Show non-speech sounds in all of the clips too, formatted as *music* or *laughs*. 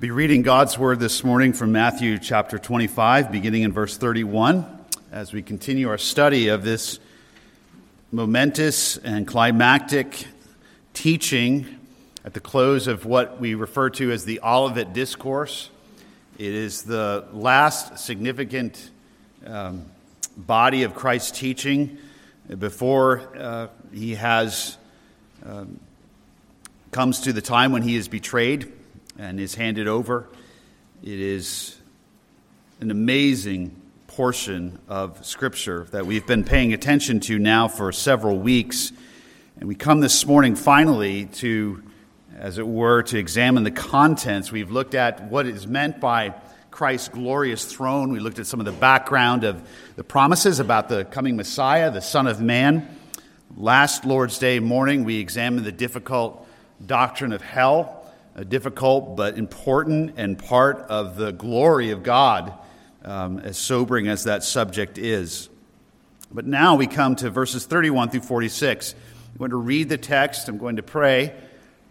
Be reading God's word this morning from Matthew chapter 25, beginning in verse 31, as we continue our study of this momentous and climactic teaching at the close of what we refer to as the Olivet Discourse. It is the last significant um, body of Christ's teaching before uh, he has um, comes to the time when he is betrayed and is handed over. It is an amazing portion of Scripture that we've been paying attention to now for several weeks. And we come this morning finally to, as it were, to examine the contents. We've looked at what is meant by Christ's glorious throne. We looked at some of the background of the promises about the coming Messiah, the Son of Man. Last Lord's Day morning, we examined the difficult doctrine of hell difficult but important and part of the glory of God, um, as sobering as that subject is. But now we come to verses 31 through 46. I'm going to read the text, I'm going to pray,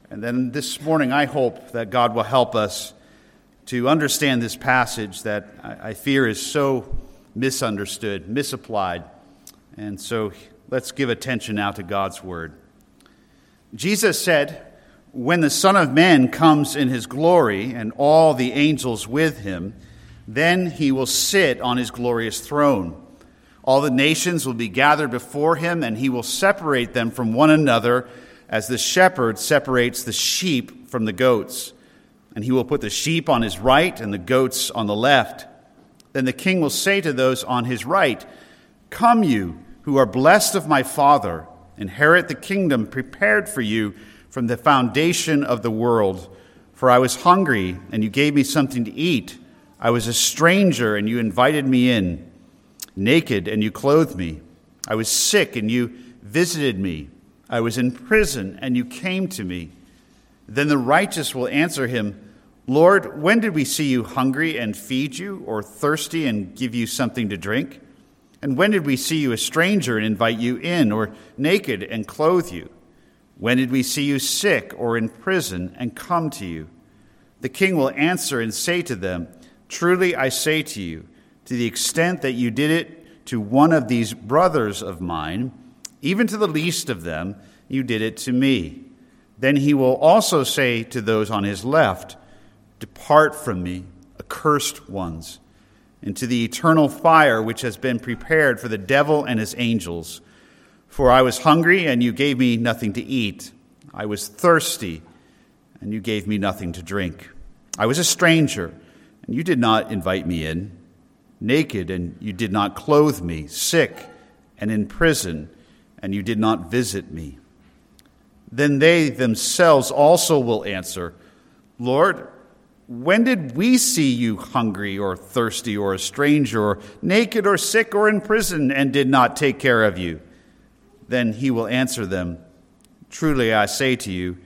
and then this morning I hope that God will help us to understand this passage that I fear is so misunderstood, misapplied. And so let's give attention now to God's word. Jesus said, when the Son of Man comes in his glory and all the angels with him, then he will sit on his glorious throne. All the nations will be gathered before him, and he will separate them from one another as the shepherd separates the sheep from the goats. And he will put the sheep on his right and the goats on the left. Then the king will say to those on his right, Come, you who are blessed of my Father, inherit the kingdom prepared for you from the foundation of the world. For I was hungry, and you gave me something to eat. I was a stranger, and you invited me in. Naked, and you clothed me. I was sick, and you visited me. I was in prison, and you came to me. Then the righteous will answer him, Lord, when did we see you hungry and feed you, or thirsty and give you something to drink? And when did we see you a stranger and invite you in, or naked and clothe you? When did we see you sick or in prison and come to you? The king will answer and say to them, Truly I say to you, to the extent that you did it to one of these brothers of mine, even to the least of them, you did it to me. Then he will also say to those on his left, Depart from me, accursed ones, into the eternal fire which has been prepared for the devil and his angels. For I was hungry, and you gave me nothing to eat. I was thirsty, and you gave me nothing to drink. I was a stranger, and you did not invite me in. Naked, and you did not clothe me. Sick, and in prison, and you did not visit me. Then they themselves also will answer, Lord, when did we see you hungry or thirsty or a stranger or naked or sick or in prison and did not take care of you? Then he will answer them Truly I say to you,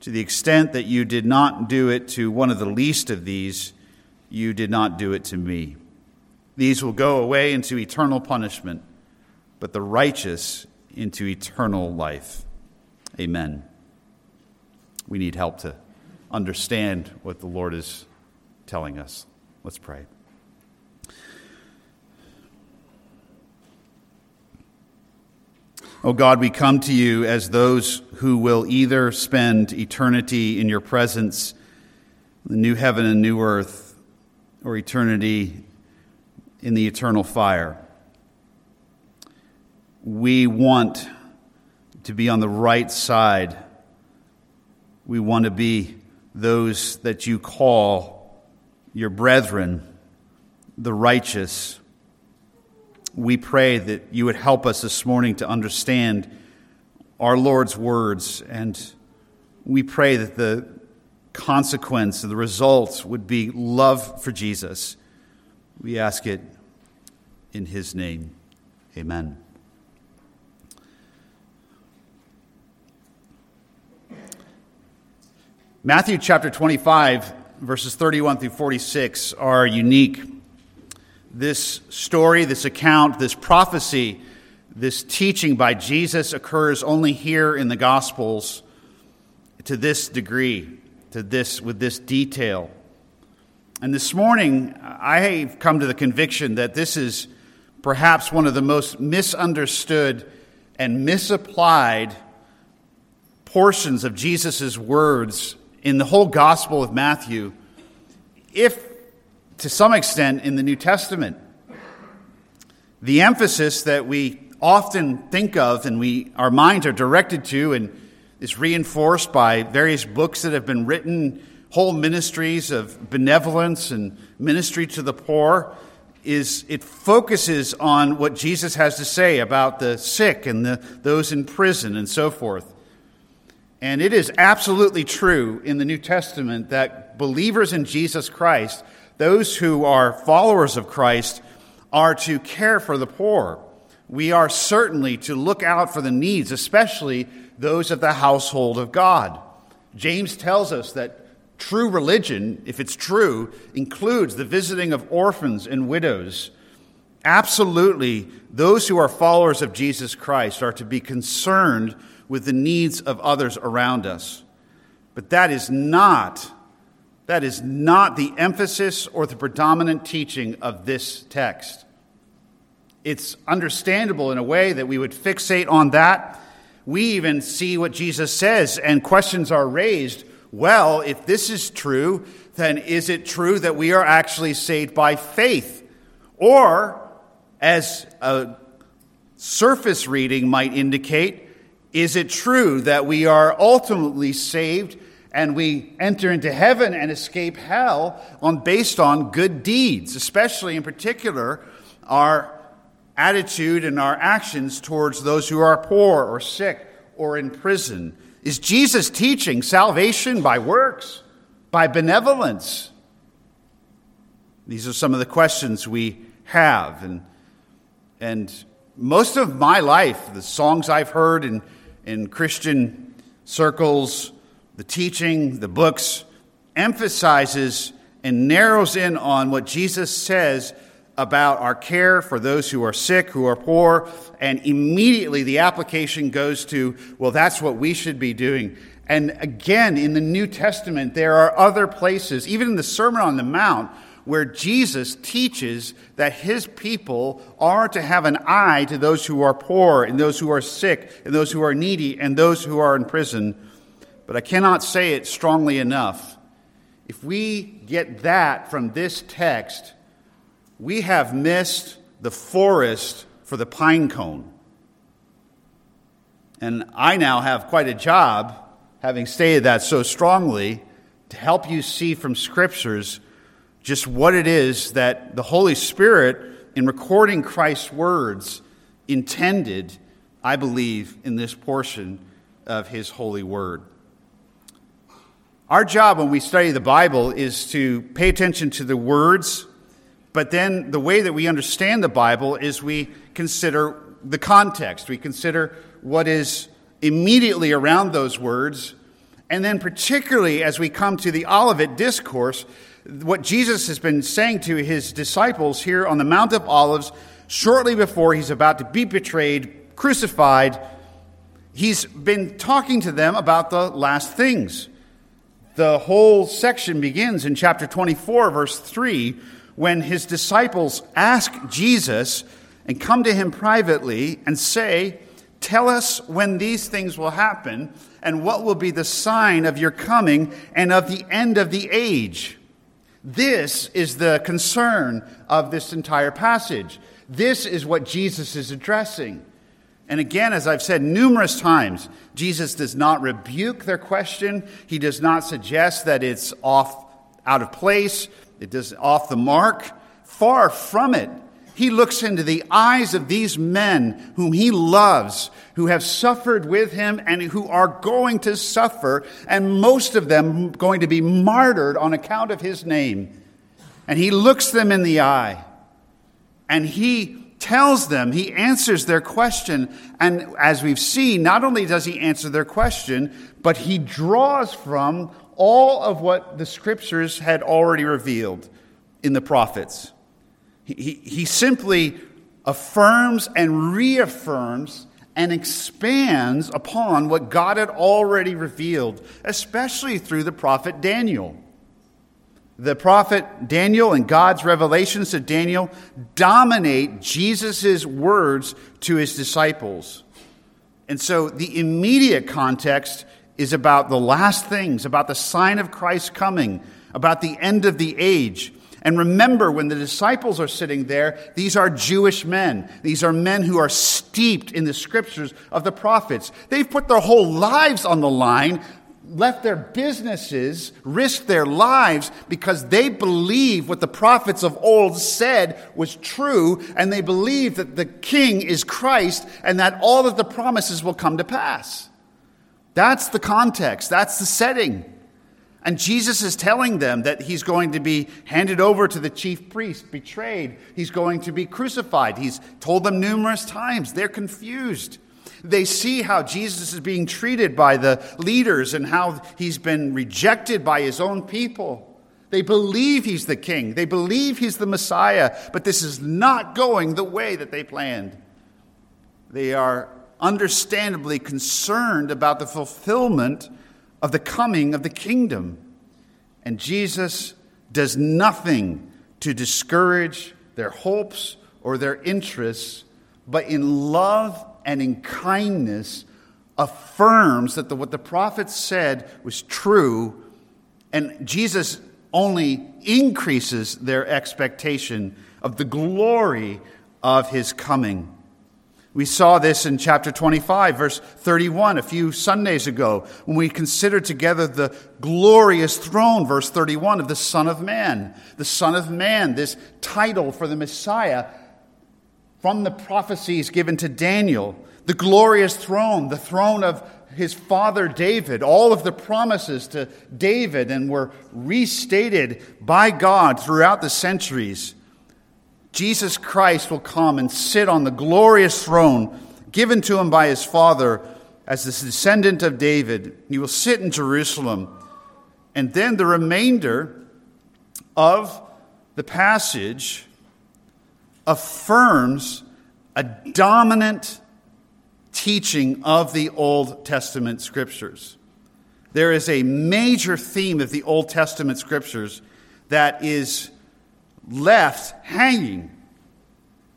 to the extent that you did not do it to one of the least of these, you did not do it to me. These will go away into eternal punishment, but the righteous into eternal life. Amen. We need help to understand what the Lord is telling us. Let's pray. Oh God, we come to you as those who will either spend eternity in your presence, the new heaven and new earth, or eternity in the eternal fire. We want to be on the right side. We want to be those that you call your brethren, the righteous we pray that you would help us this morning to understand our Lord's words. And we pray that the consequence, the results would be love for Jesus. We ask it in his name. Amen. Matthew chapter 25, verses 31 through 46 are unique this story, this account, this prophecy, this teaching by Jesus occurs only here in the Gospels to this degree, to this with this detail. And this morning, I have come to the conviction that this is perhaps one of the most misunderstood and misapplied portions of Jesus' words in the whole Gospel of Matthew, if to some extent in the New Testament. The emphasis that we often think of and we, our minds are directed to and is reinforced by various books that have been written, whole ministries of benevolence and ministry to the poor, is it focuses on what Jesus has to say about the sick and the, those in prison and so forth. And it is absolutely true in the New Testament that believers in Jesus Christ, those who are followers of Christ, are to care for the poor. We are certainly to look out for the needs, especially those of the household of God. James tells us that true religion, if it's true, includes the visiting of orphans and widows. Absolutely, those who are followers of Jesus Christ are to be concerned with the needs of others around us. But that is not that is not the emphasis or the predominant teaching of this text. It's understandable in a way that we would fixate on that. We even see what Jesus says, and questions are raised. Well, if this is true, then is it true that we are actually saved by faith? Or, as a surface reading might indicate, is it true that we are ultimately saved and we enter into heaven and escape hell on based on good deeds, especially in particular our attitude and our actions towards those who are poor or sick or in prison? Is Jesus teaching salvation by works, by benevolence? These are some of the questions we have. And, and most of my life, the songs I've heard and in Christian circles, the teaching, the books, emphasizes and narrows in on what Jesus says about our care for those who are sick, who are poor, and immediately the application goes to, well, that's what we should be doing. And again, in the New Testament, there are other places, even in the Sermon on the Mount, where Jesus teaches that his people are to have an eye to those who are poor and those who are sick and those who are needy and those who are in prison. But I cannot say it strongly enough. If we get that from this text, we have missed the forest for the pine cone. And I now have quite a job, having stated that so strongly, to help you see from scriptures just what it is that the Holy Spirit, in recording Christ's words, intended, I believe, in this portion of His holy word. Our job when we study the Bible is to pay attention to the words, but then the way that we understand the Bible is we consider the context. We consider what is immediately around those words. And then, particularly as we come to the Olivet Discourse, what Jesus has been saying to his disciples here on the Mount of Olives shortly before he's about to be betrayed, crucified. He's been talking to them about the last things. The whole section begins in chapter 24, verse 3, when his disciples ask Jesus and come to him privately and say, Tell us when these things will happen and what will be the sign of your coming and of the end of the age. This is the concern of this entire passage. This is what Jesus is addressing. And again, as I've said numerous times, Jesus does not rebuke their question. He does not suggest that it's off out of place, it does off the mark. Far from it. He looks into the eyes of these men whom he loves, who have suffered with him and who are going to suffer, and most of them going to be martyred on account of his name. And he looks them in the eye and he tells them, he answers their question. And as we've seen, not only does he answer their question, but he draws from all of what the scriptures had already revealed in the prophets. He, he simply affirms and reaffirms and expands upon what God had already revealed, especially through the prophet Daniel. The prophet Daniel and God's revelations to Daniel dominate Jesus' words to his disciples. And so the immediate context is about the last things, about the sign of Christ coming, about the end of the age. And remember, when the disciples are sitting there, these are Jewish men. These are men who are steeped in the scriptures of the prophets. They've put their whole lives on the line, left their businesses, risked their lives because they believe what the prophets of old said was true, and they believe that the king is Christ and that all of the promises will come to pass. That's the context, that's the setting. And Jesus is telling them that he's going to be handed over to the chief priest, betrayed. He's going to be crucified. He's told them numerous times. They're confused. They see how Jesus is being treated by the leaders and how he's been rejected by his own people. They believe he's the king. They believe he's the Messiah, but this is not going the way that they planned. They are understandably concerned about the fulfillment of the coming of the kingdom. And Jesus does nothing to discourage their hopes or their interests, but in love and in kindness affirms that the, what the prophets said was true, and Jesus only increases their expectation of the glory of his coming. We saw this in chapter 25, verse 31, a few Sundays ago, when we considered together the glorious throne, verse 31, of the Son of Man. The Son of Man, this title for the Messiah from the prophecies given to Daniel. The glorious throne, the throne of his father David, all of the promises to David and were restated by God throughout the centuries. Jesus Christ will come and sit on the glorious throne given to him by his Father as the descendant of David. He will sit in Jerusalem. And then the remainder of the passage affirms a dominant teaching of the Old Testament scriptures. There is a major theme of the Old Testament scriptures that is left hanging.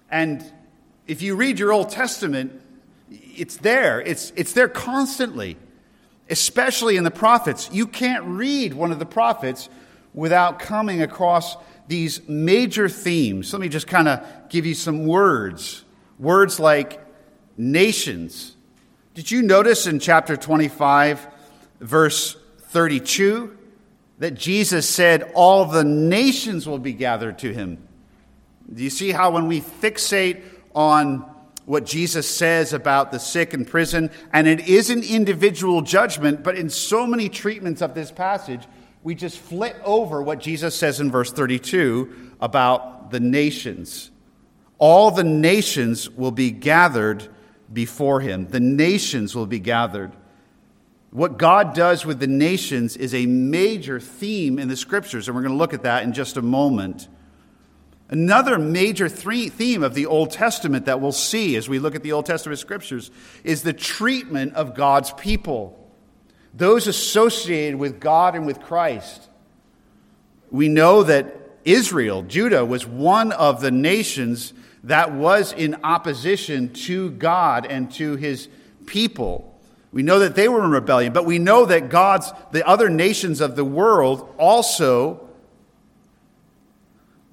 And if you read your Old Testament, it's there. It's, it's there constantly, especially in the prophets. You can't read one of the prophets without coming across these major themes. Let me just kind of give you some words. Words like nations. Did you notice in chapter 25, verse 32? that Jesus said all the nations will be gathered to him. Do you see how when we fixate on what Jesus says about the sick in prison, and it is an individual judgment, but in so many treatments of this passage, we just flit over what Jesus says in verse 32 about the nations. All the nations will be gathered before him. The nations will be gathered. What God does with the nations is a major theme in the scriptures, and we're going to look at that in just a moment. Another major theme of the Old Testament that we'll see as we look at the Old Testament scriptures is the treatment of God's people, those associated with God and with Christ. We know that Israel, Judah, was one of the nations that was in opposition to God and to his people. We know that they were in rebellion, but we know that God's, the other nations of the world also,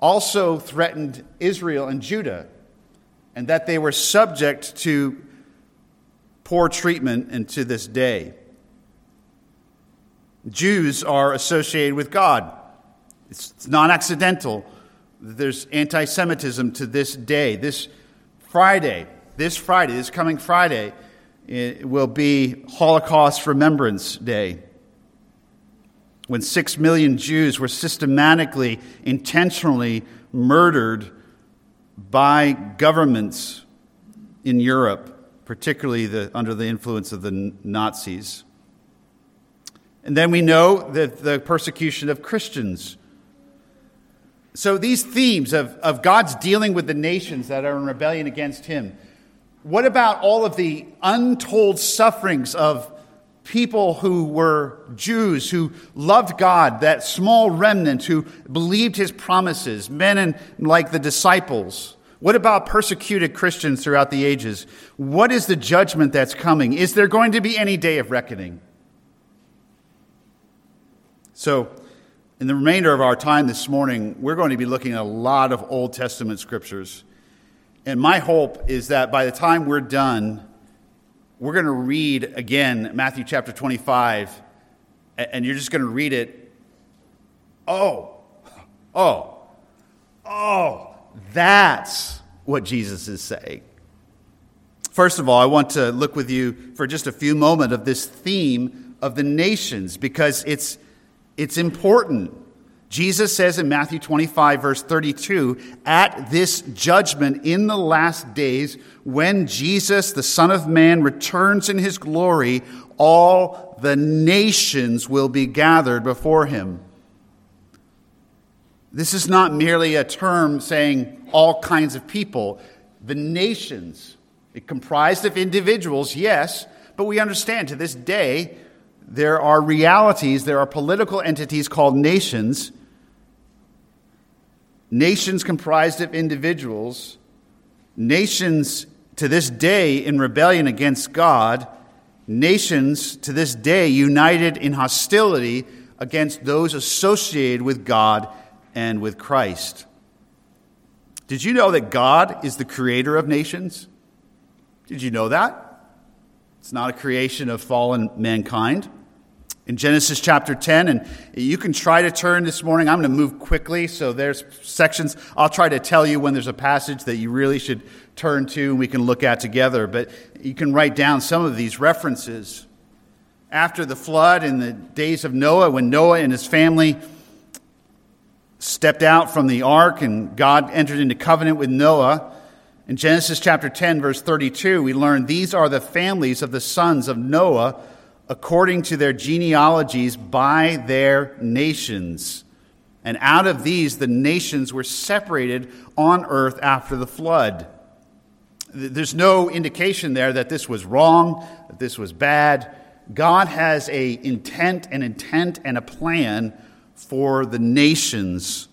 also threatened Israel and Judah, and that they were subject to poor treatment and to this day. Jews are associated with God. It's non accidental. There's anti Semitism to this day. This Friday, this Friday, this coming Friday, will be Holocaust Remembrance Day, when six million Jews were systematically, intentionally murdered by governments in Europe, particularly the, under the influence of the Nazis. And then we know that the persecution of Christians. So these themes of, of God's dealing with the nations that are in rebellion against Him, what about all of the untold sufferings of people who were Jews, who loved God, that small remnant who believed his promises, men and like the disciples? What about persecuted Christians throughout the ages? What is the judgment that's coming? Is there going to be any day of reckoning? So, in the remainder of our time this morning, we're going to be looking at a lot of Old Testament scriptures. And my hope is that by the time we're done, we're going to read again Matthew chapter 25, and you're just going to read it. Oh, oh, oh, that's what Jesus is saying. First of all, I want to look with you for just a few moments of this theme of the nations because it's, it's important. Jesus says in Matthew 25, verse 32, at this judgment in the last days, when Jesus, the Son of Man, returns in his glory, all the nations will be gathered before him. This is not merely a term saying all kinds of people. The nations, it comprised of individuals, yes, but we understand to this day there are realities, there are political entities called nations nations comprised of individuals, nations to this day in rebellion against God, nations to this day united in hostility against those associated with God and with Christ. Did you know that God is the creator of nations? Did you know that? It's not a creation of fallen mankind in Genesis chapter 10. And you can try to turn this morning. I'm going to move quickly, so there's sections. I'll try to tell you when there's a passage that you really should turn to and we can look at together. But you can write down some of these references. After the flood in the days of Noah, when Noah and his family stepped out from the ark and God entered into covenant with Noah, in Genesis chapter 10, verse 32, we learn these are the families of the sons of Noah according to their genealogies by their nations. And out of these, the nations were separated on earth after the flood. There's no indication there that this was wrong, that this was bad. God has a intent, an intent, and a plan for the nations.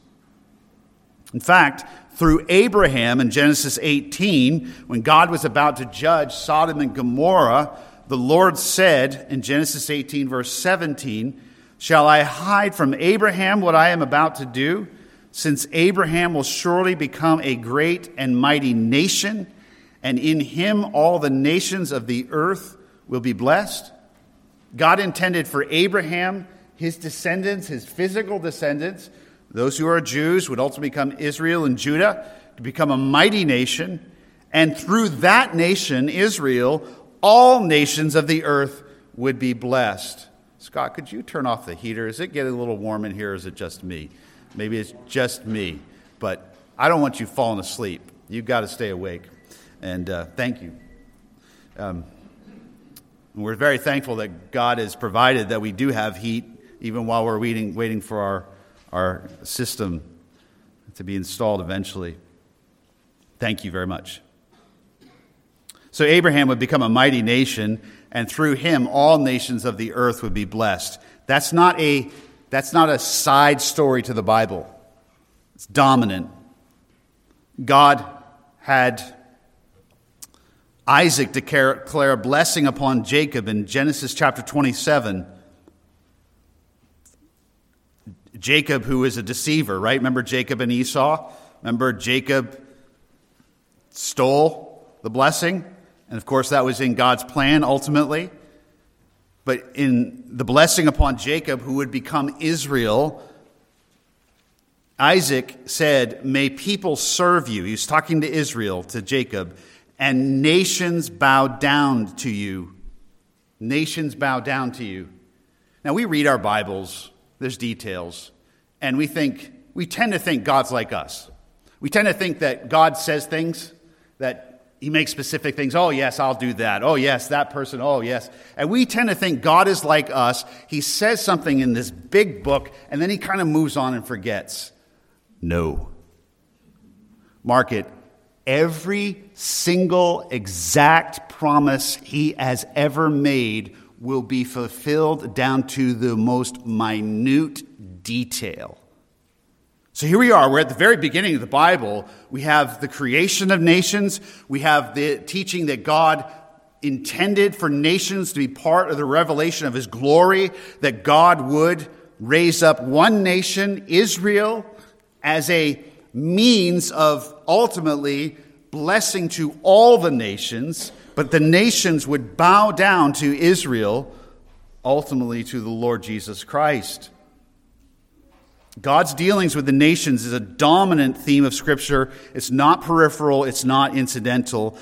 In fact, through Abraham in Genesis 18, when God was about to judge Sodom and Gomorrah, the Lord said in Genesis 18, verse 17, Shall I hide from Abraham what I am about to do? Since Abraham will surely become a great and mighty nation, and in him all the nations of the earth will be blessed. God intended for Abraham, his descendants, his physical descendants, those who are Jews would ultimately become Israel and Judah, to become a mighty nation. And through that nation, Israel, all nations of the earth would be blessed. Scott, could you turn off the heater? Is it getting a little warm in here, or is it just me? Maybe it's just me, but I don't want you falling asleep. You've got to stay awake. And uh, thank you. Um, we're very thankful that God has provided that we do have heat, even while we're waiting, waiting for our, our system to be installed eventually. Thank you very much. So Abraham would become a mighty nation, and through him, all nations of the earth would be blessed. That's not a, that's not a side story to the Bible, it's dominant. God had Isaac declare a blessing upon Jacob in Genesis chapter 27. Jacob, who is a deceiver, right? Remember Jacob and Esau? Remember Jacob stole the blessing? And of course, that was in God's plan ultimately. But in the blessing upon Jacob, who would become Israel, Isaac said, May people serve you. He was talking to Israel, to Jacob, and nations bow down to you. Nations bow down to you. Now, we read our Bibles, there's details, and we think, we tend to think God's like us. We tend to think that God says things that he makes specific things. Oh, yes, I'll do that. Oh, yes, that person. Oh, yes. And we tend to think God is like us. He says something in this big book, and then he kind of moves on and forgets. No. Mark it. Every single exact promise he has ever made will be fulfilled down to the most minute detail. So here we are. We're at the very beginning of the Bible. We have the creation of nations. We have the teaching that God intended for nations to be part of the revelation of his glory, that God would raise up one nation, Israel, as a means of ultimately blessing to all the nations, but the nations would bow down to Israel, ultimately to the Lord Jesus Christ. God's dealings with the nations is a dominant theme of Scripture. It's not peripheral, it's not incidental.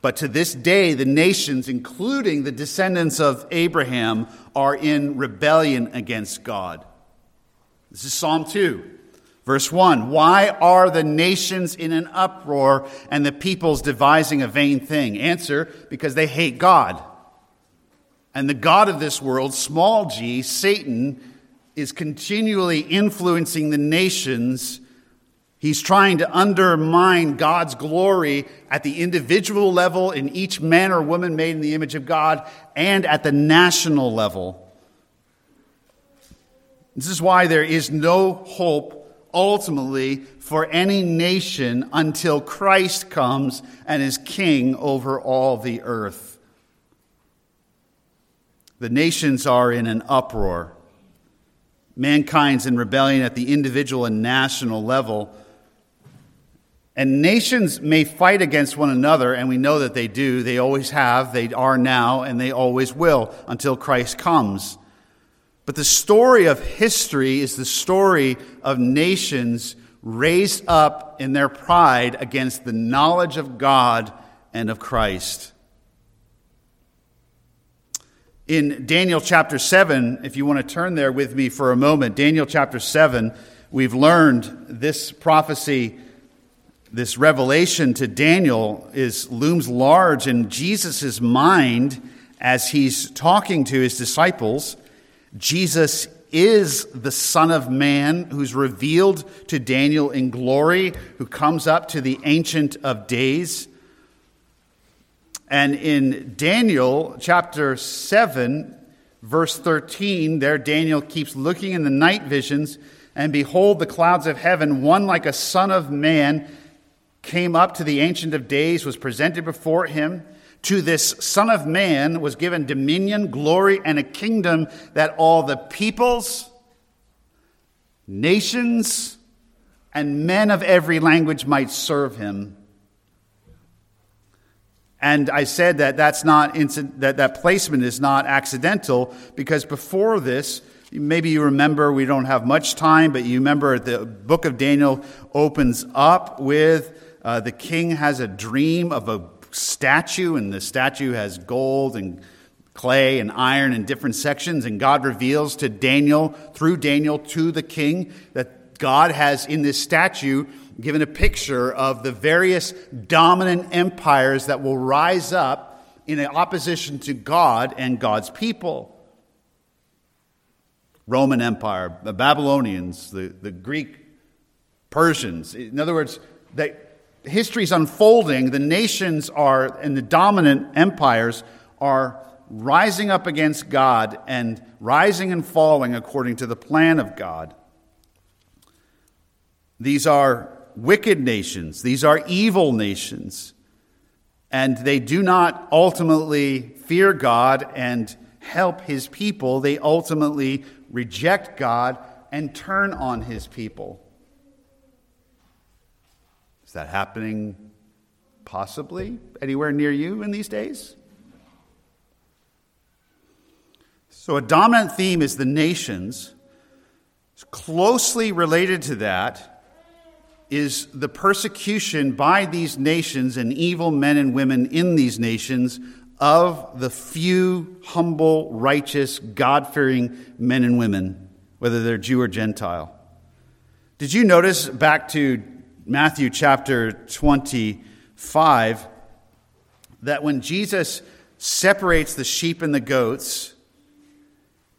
But to this day, the nations, including the descendants of Abraham, are in rebellion against God. This is Psalm 2, verse 1. Why are the nations in an uproar and the peoples devising a vain thing? Answer, because they hate God. And the God of this world, small g, Satan, is continually influencing the nations. He's trying to undermine God's glory at the individual level in each man or woman made in the image of God and at the national level. This is why there is no hope ultimately for any nation until Christ comes and is king over all the earth. The nations are in an uproar. Mankind's in rebellion at the individual and national level. And nations may fight against one another, and we know that they do. They always have, they are now, and they always will until Christ comes. But the story of history is the story of nations raised up in their pride against the knowledge of God and of Christ. In Daniel chapter 7, if you want to turn there with me for a moment, Daniel chapter 7, we've learned this prophecy, this revelation to Daniel is looms large in Jesus' mind as he's talking to his disciples. Jesus is the Son of Man who's revealed to Daniel in glory, who comes up to the Ancient of Days. And in Daniel chapter 7, verse 13, there Daniel keeps looking in the night visions, and behold, the clouds of heaven, one like a son of man, came up to the Ancient of Days, was presented before him. To this Son of Man was given dominion, glory, and a kingdom that all the peoples, nations, and men of every language might serve him. And I said that that's not that that placement is not accidental because before this, maybe you remember we don't have much time, but you remember the book of Daniel opens up with uh, the king has a dream of a statue, and the statue has gold and clay and iron in different sections, and God reveals to Daniel through Daniel to the king that God has in this statue given a picture of the various dominant empires that will rise up in opposition to God and God's people. Roman Empire, the Babylonians, the, the Greek Persians. In other words, that history is unfolding, the nations are, and the dominant empires are rising up against God and rising and falling according to the plan of God. These are wicked nations, these are evil nations, and they do not ultimately fear God and help his people. They ultimately reject God and turn on his people. Is that happening possibly anywhere near you in these days? So, a dominant theme is the nations. It's closely related to that is the persecution by these nations and evil men and women in these nations of the few humble, righteous, God fearing men and women, whether they're Jew or Gentile. Did you notice back to Matthew chapter 25 that when Jesus separates the sheep and the goats,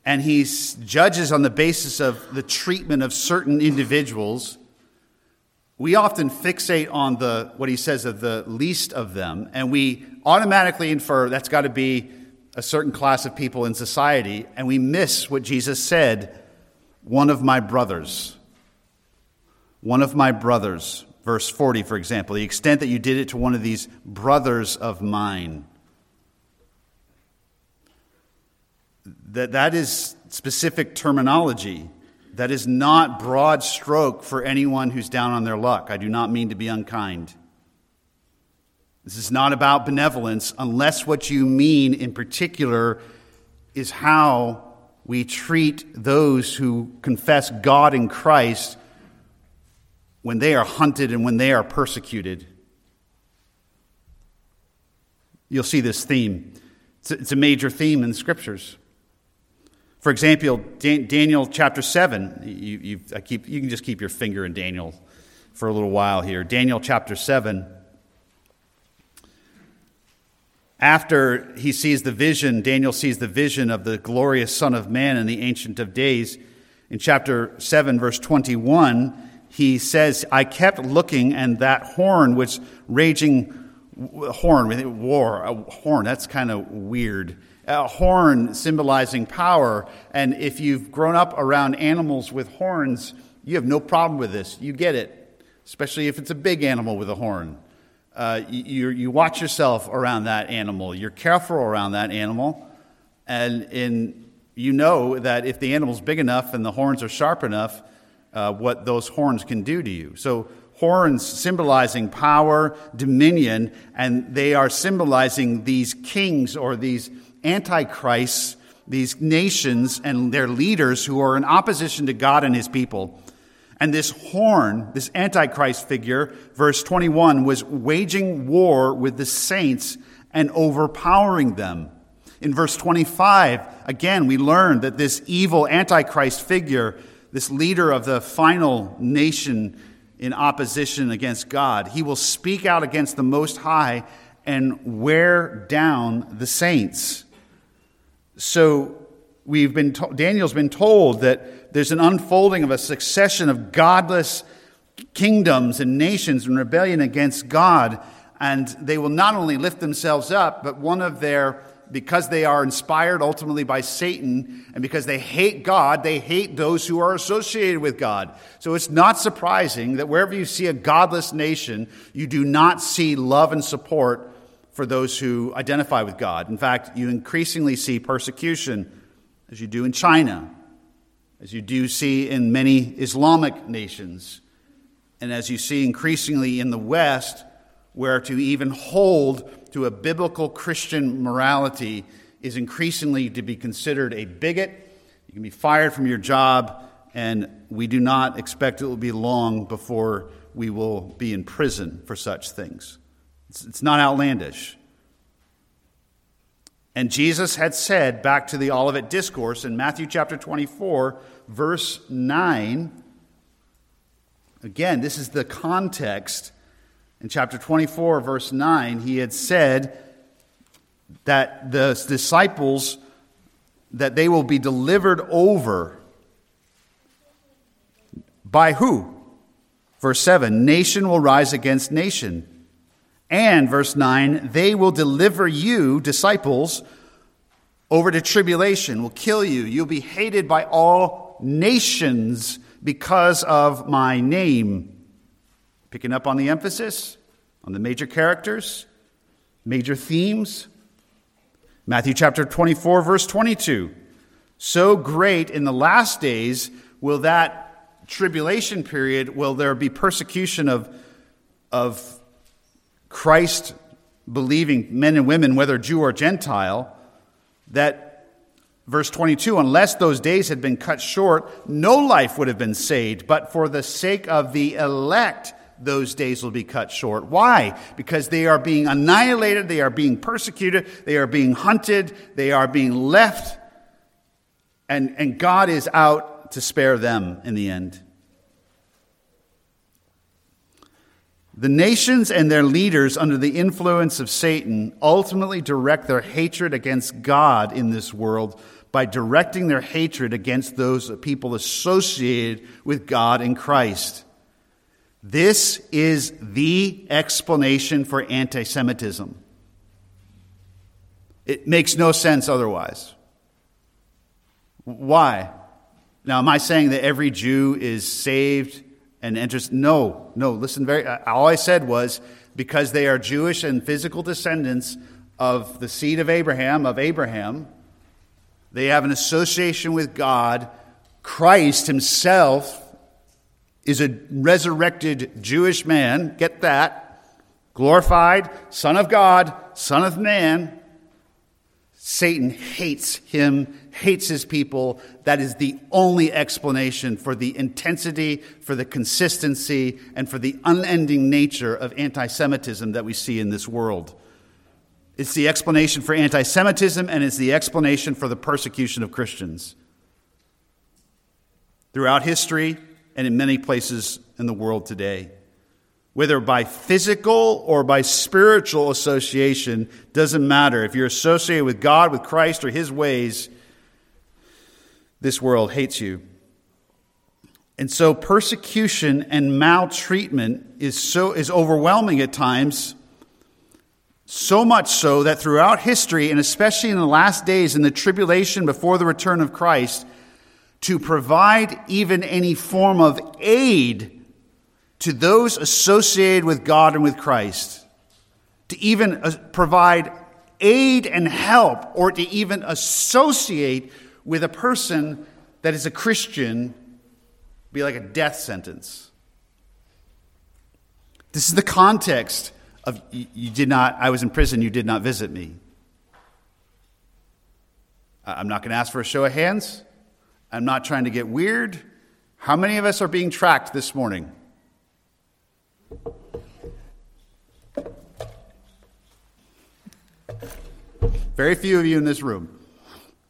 and he judges on the basis of the treatment of certain individuals, we often fixate on the what he says of the least of them and we automatically infer that's got to be a certain class of people in society and we miss what Jesus said one of my brothers. One of my brothers. Verse 40, for example, the extent that you did it to one of these brothers of mine. That, that is specific terminology. That is not broad stroke for anyone who's down on their luck. I do not mean to be unkind. This is not about benevolence unless what you mean in particular is how we treat those who confess God in Christ when they are hunted and when they are persecuted. You'll see this theme. It's a major theme in the scriptures. For example, Daniel chapter 7, you, I keep, you can just keep your finger in Daniel for a little while here. Daniel chapter 7. After he sees the vision, Daniel sees the vision of the glorious Son of Man and the Ancient of Days. In chapter 7, verse 21, he says, I kept looking, and that horn was raging horn, war, a horn, that's kind of weird a horn symbolizing power. And if you've grown up around animals with horns, you have no problem with this. You get it, especially if it's a big animal with a horn. Uh, you, you watch yourself around that animal. You're careful around that animal. And in, you know that if the animal's big enough and the horns are sharp enough, uh, what those horns can do to you. So, horns symbolizing power, dominion, and they are symbolizing these kings or these antichrists, these nations and their leaders who are in opposition to God and his people. And this horn, this antichrist figure, verse 21, was waging war with the saints and overpowering them. In verse 25, again, we learn that this evil antichrist figure, this leader of the final nation in opposition against God, he will speak out against the Most High and wear down the saints. So we've been to- Daniel's been told that there's an unfolding of a succession of godless kingdoms and nations in rebellion against God, and they will not only lift themselves up, but one of their because they are inspired ultimately by Satan and because they hate God, they hate those who are associated with God. So it's not surprising that wherever you see a godless nation, you do not see love and support for those who identify with God. In fact, you increasingly see persecution, as you do in China, as you do see in many Islamic nations, and as you see increasingly in the West, where to even hold to a biblical Christian morality is increasingly to be considered a bigot. You can be fired from your job, and we do not expect it will be long before we will be in prison for such things. It's, it's not outlandish. And Jesus had said back to the Olivet Discourse in Matthew chapter 24, verse 9. Again, this is the context. In chapter 24, verse 9, he had said that the disciples that they will be delivered over by who? Verse 7 Nation will rise against nation and, verse 9, they will deliver you, disciples, over to tribulation, will kill you. You'll be hated by all nations because of my name. Picking up on the emphasis, on the major characters, major themes. Matthew chapter 24, verse 22. So great in the last days will that tribulation period, will there be persecution of, of Christ believing men and women, whether Jew or Gentile, that verse 22 unless those days had been cut short, no life would have been saved, but for the sake of the elect, those days will be cut short. Why? Because they are being annihilated, they are being persecuted, they are being hunted, they are being left, and, and God is out to spare them in the end. The nations and their leaders, under the influence of Satan, ultimately direct their hatred against God in this world by directing their hatred against those people associated with God in Christ. This is the explanation for anti Semitism. It makes no sense otherwise. Why? Now, am I saying that every Jew is saved and enters? No, no. Listen, very. All I said was because they are Jewish and physical descendants of the seed of Abraham, of Abraham, they have an association with God. Christ himself is a resurrected Jewish man. Get that. Glorified, Son of God, Son of Man. Satan hates him, hates his people. That is the only explanation for the intensity, for the consistency, and for the unending nature of anti Semitism that we see in this world. It's the explanation for anti Semitism, and it's the explanation for the persecution of Christians. Throughout history and in many places in the world today whether by physical or by spiritual association, doesn't matter. If you're associated with God, with Christ, or His ways, this world hates you. And so persecution and maltreatment is so is overwhelming at times. So much so that throughout history, and especially in the last days in the tribulation before the return of Christ, to provide even any form of aid to those associated with God and with Christ, to even uh, provide aid and help, or to even associate with a person that is a Christian, be like a death sentence. This is the context of you did not, I was in prison, you did not visit me. I'm not going to ask for a show of hands. I'm not trying to get weird. How many of us are being tracked this morning? Very few of you in this room.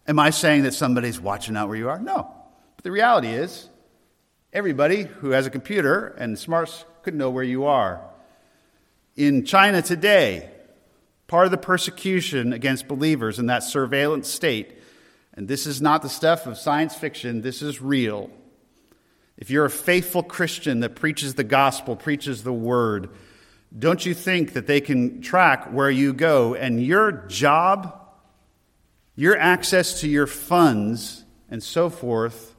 Am I saying that somebody's watching out where you are? No. But the reality is, everybody who has a computer and smarts could know where you are. In China today, part of the persecution against believers in that surveillance state, and this is not the stuff of science fiction, this is real. If you're a faithful Christian that preaches the gospel, preaches the word, don't you think that they can track where you go and your job, your access to your funds, and so forth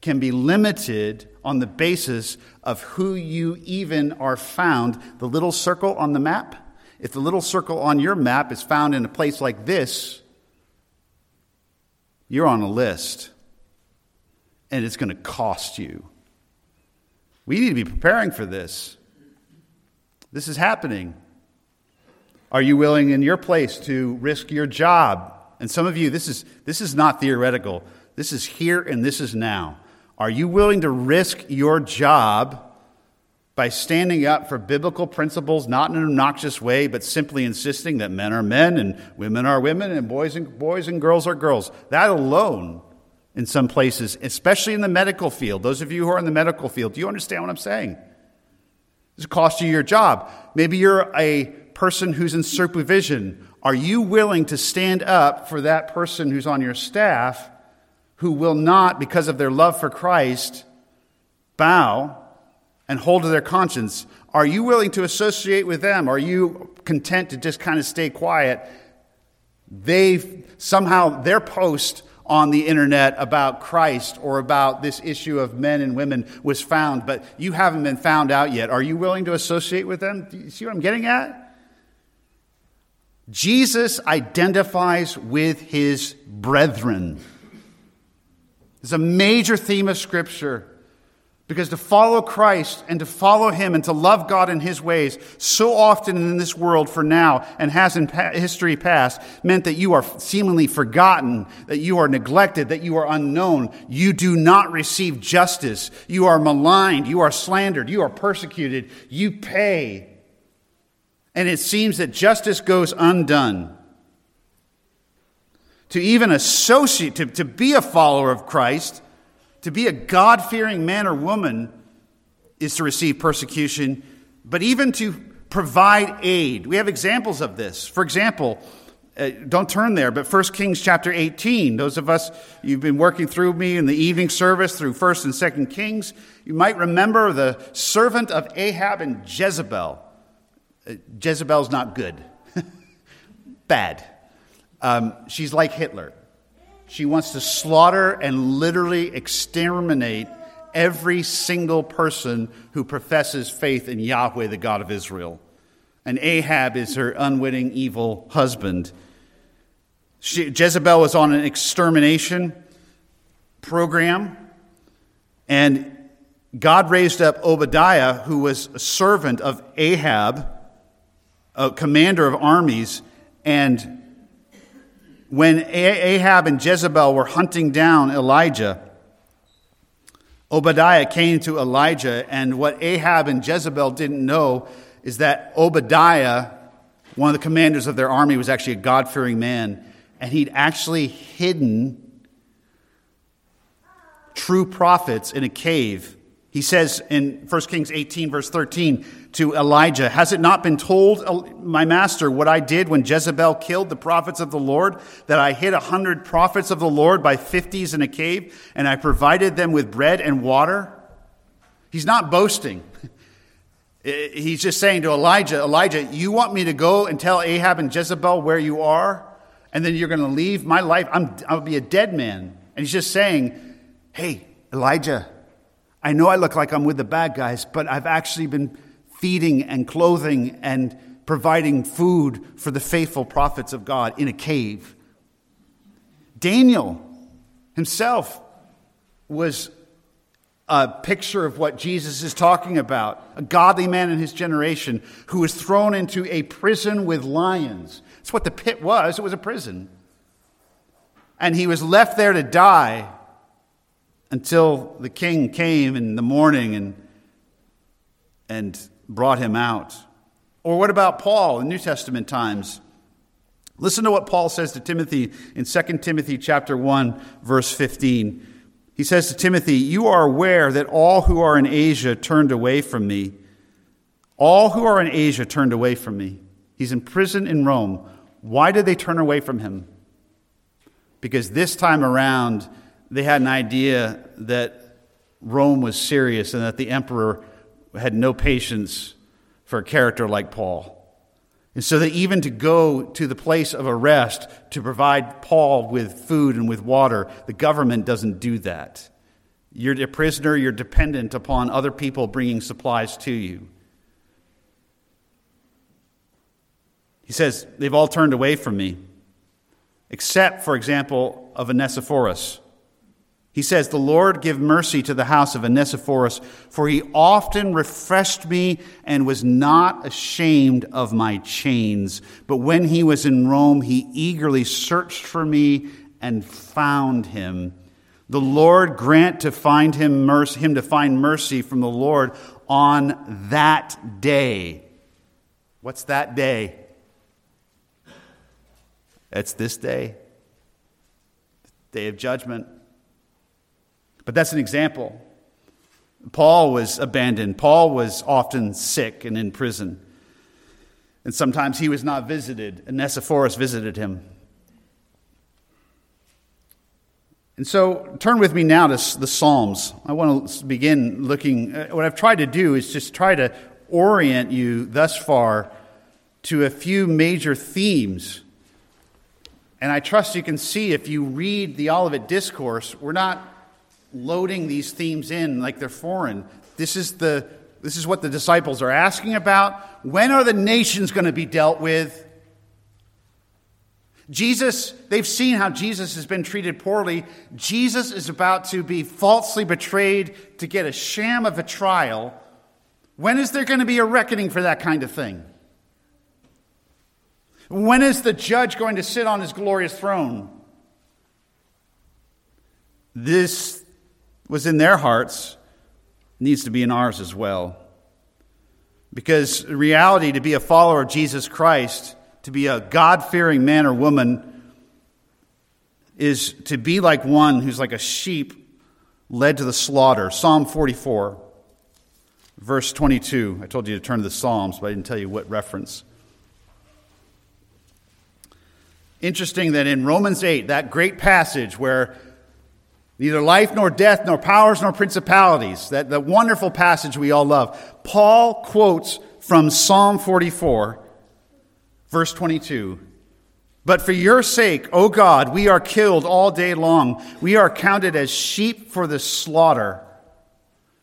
can be limited on the basis of who you even are found? The little circle on the map? If the little circle on your map is found in a place like this, you're on a list and it's going to cost you. We need to be preparing for this. This is happening. Are you willing in your place to risk your job? And some of you, this is, this is not theoretical. This is here and this is now. Are you willing to risk your job by standing up for biblical principles, not in an obnoxious way, but simply insisting that men are men and women are women and boys and boys and girls are girls? That alone in some places, especially in the medical field. Those of you who are in the medical field, do you understand what I'm saying? This costs you your job. Maybe you're a person who's in supervision. Are you willing to stand up for that person who's on your staff who will not, because of their love for Christ, bow and hold to their conscience? Are you willing to associate with them? Are you content to just kind of stay quiet? They've somehow, their post on the internet about Christ or about this issue of men and women was found, but you haven't been found out yet. Are you willing to associate with them? Do you see what I'm getting at? Jesus identifies with his brethren. It's a major theme of Scripture. Because to follow Christ and to follow Him and to love God in His ways so often in this world for now and has in history past meant that you are seemingly forgotten, that you are neglected, that you are unknown. You do not receive justice. You are maligned. You are slandered. You are persecuted. You pay. And it seems that justice goes undone. To even associate, to, to be a follower of Christ, to be a God fearing man or woman is to receive persecution, but even to provide aid. We have examples of this. For example, uh, don't turn there, but 1 Kings chapter 18. Those of us, you've been working through me in the evening service through 1st and 2nd Kings. You might remember the servant of Ahab and Jezebel. Jezebel's not good, *laughs* bad. Um, she's like Hitler. She wants to slaughter and literally exterminate every single person who professes faith in Yahweh, the God of Israel. And Ahab is her unwitting, evil husband. She, Jezebel was on an extermination program, and God raised up Obadiah, who was a servant of Ahab, a commander of armies, and when Ahab and Jezebel were hunting down Elijah, Obadiah came to Elijah, and what Ahab and Jezebel didn't know is that Obadiah, one of the commanders of their army, was actually a God fearing man, and he'd actually hidden true prophets in a cave. He says in 1 Kings 18, verse 13, to Elijah, Has it not been told, my master, what I did when Jezebel killed the prophets of the Lord? That I hid a hundred prophets of the Lord by fifties in a cave, and I provided them with bread and water? He's not boasting. *laughs* He's just saying to Elijah, Elijah, you want me to go and tell Ahab and Jezebel where you are, and then you're going to leave my life? I'm, I'll be a dead man. And he's just saying, Hey, Elijah, I know I look like I'm with the bad guys, but I've actually been feeding and clothing and providing food for the faithful prophets of God in a cave. Daniel himself was a picture of what Jesus is talking about a godly man in his generation who was thrown into a prison with lions. That's what the pit was, it was a prison. And he was left there to die until the king came in the morning and, and brought him out. Or what about Paul in New Testament times? Listen to what Paul says to Timothy in 2 Timothy chapter 1 verse 15. He says to Timothy, "You are aware that all who are in Asia turned away from me. All who are in Asia turned away from me. He's in prison in Rome. Why did they turn away from him? Because this time around they had an idea that Rome was serious and that the emperor had no patience for a character like Paul. And so that even to go to the place of arrest to provide Paul with food and with water, the government doesn't do that. You're a prisoner, you're dependent upon other people bringing supplies to you. He says, They've all turned away from me, except, for example, of Onesiphorus he says, The Lord give mercy to the house of Onesiphorus, for he often refreshed me and was not ashamed of my chains. But when he was in Rome, he eagerly searched for me and found him. The Lord grant to find him mercy, him to find mercy from the Lord on that day. What's that day? It's this day, day of judgment. But that's an example. Paul was abandoned. Paul was often sick and in prison. And sometimes he was not visited. Onesiphorus visited him. And so turn with me now to the Psalms. I want to begin looking. Uh, what I've tried to do is just try to orient you thus far to a few major themes. And I trust you can see if you read the Olivet Discourse, we're not loading these themes in like they're foreign. This is, the, this is what the disciples are asking about. When are the nations going to be dealt with? Jesus, they've seen how Jesus has been treated poorly. Jesus is about to be falsely betrayed to get a sham of a trial. When is there going to be a reckoning for that kind of thing? When is the judge going to sit on his glorious throne? This was in their hearts needs to be in ours as well. Because reality to be a follower of Jesus Christ, to be a God fearing man or woman, is to be like one who's like a sheep led to the slaughter. Psalm 44, verse 22. I told you to turn to the Psalms, but I didn't tell you what reference. Interesting that in Romans 8, that great passage where Neither life nor death, nor powers nor principalities. That the wonderful passage we all love. Paul quotes from Psalm 44, verse 22. But for your sake, O God, we are killed all day long. We are counted as sheep for the slaughter.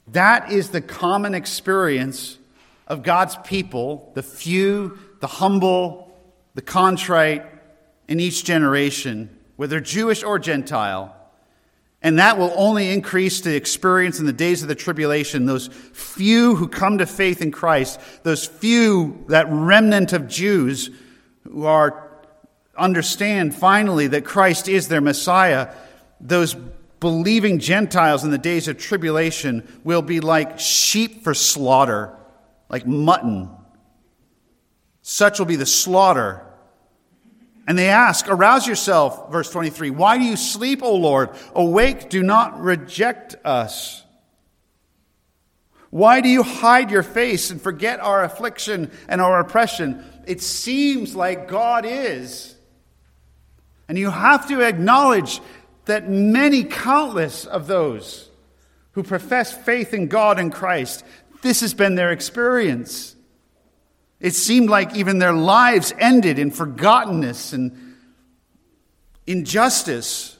That is the common experience of God's people, the few, the humble, the contrite in each generation, whether Jewish or Gentile. And that will only increase the experience in the days of the tribulation. Those few who come to faith in Christ, those few, that remnant of Jews who are understand finally that Christ is their Messiah, those believing Gentiles in the days of tribulation will be like sheep for slaughter, like mutton. Such will be the slaughter. And they ask, Arouse yourself, verse 23. Why do you sleep, O Lord? Awake, do not reject us. Why do you hide your face and forget our affliction and our oppression? It seems like God is and you have to acknowledge that many, countless of those who profess faith in God and Christ, this has been their experience. It seemed like even their lives ended in forgottenness and injustice.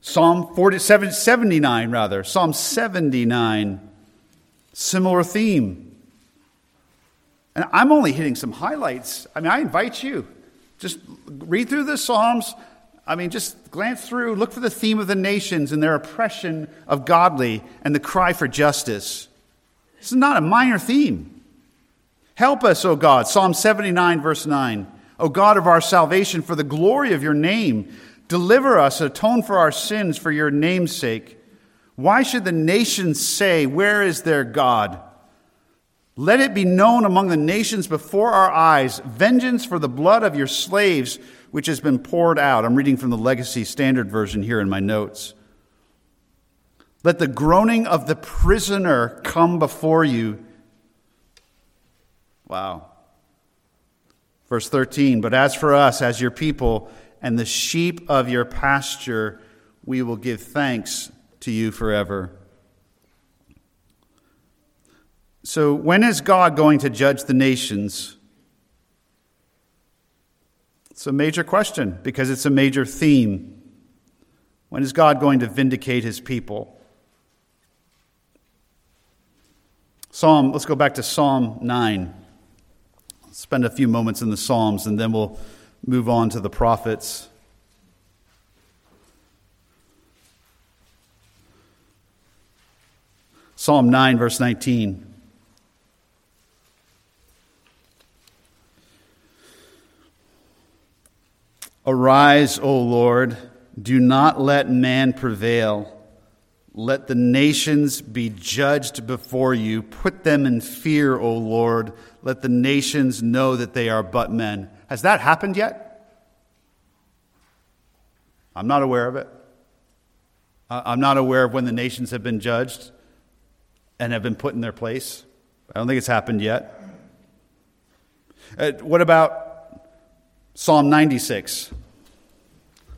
Psalm 47, 79, rather, Psalm 79, similar theme. And I'm only hitting some highlights. I mean, I invite you just read through the Psalms. I mean, just glance through, look for the theme of the nations and their oppression of godly and the cry for justice. This is not a minor theme. Help us, O God. Psalm 79, verse 9. O God of our salvation, for the glory of your name, deliver us, atone for our sins for your name's sake. Why should the nations say, Where is their God? Let it be known among the nations before our eyes vengeance for the blood of your slaves, which has been poured out. I'm reading from the Legacy Standard Version here in my notes. Let the groaning of the prisoner come before you. Wow. Verse 13, but as for us, as your people, and the sheep of your pasture, we will give thanks to you forever. So, when is God going to judge the nations? It's a major question because it's a major theme. When is God going to vindicate his people? Psalm, let's go back to Psalm 9. Spend a few moments in the Psalms and then we'll move on to the prophets. Psalm 9, verse 19. Arise, O Lord, do not let man prevail. Let the nations be judged before you. Put them in fear, O Lord. Let the nations know that they are but men. Has that happened yet? I'm not aware of it. I'm not aware of when the nations have been judged and have been put in their place. I don't think it's happened yet. Uh, what about Psalm 96,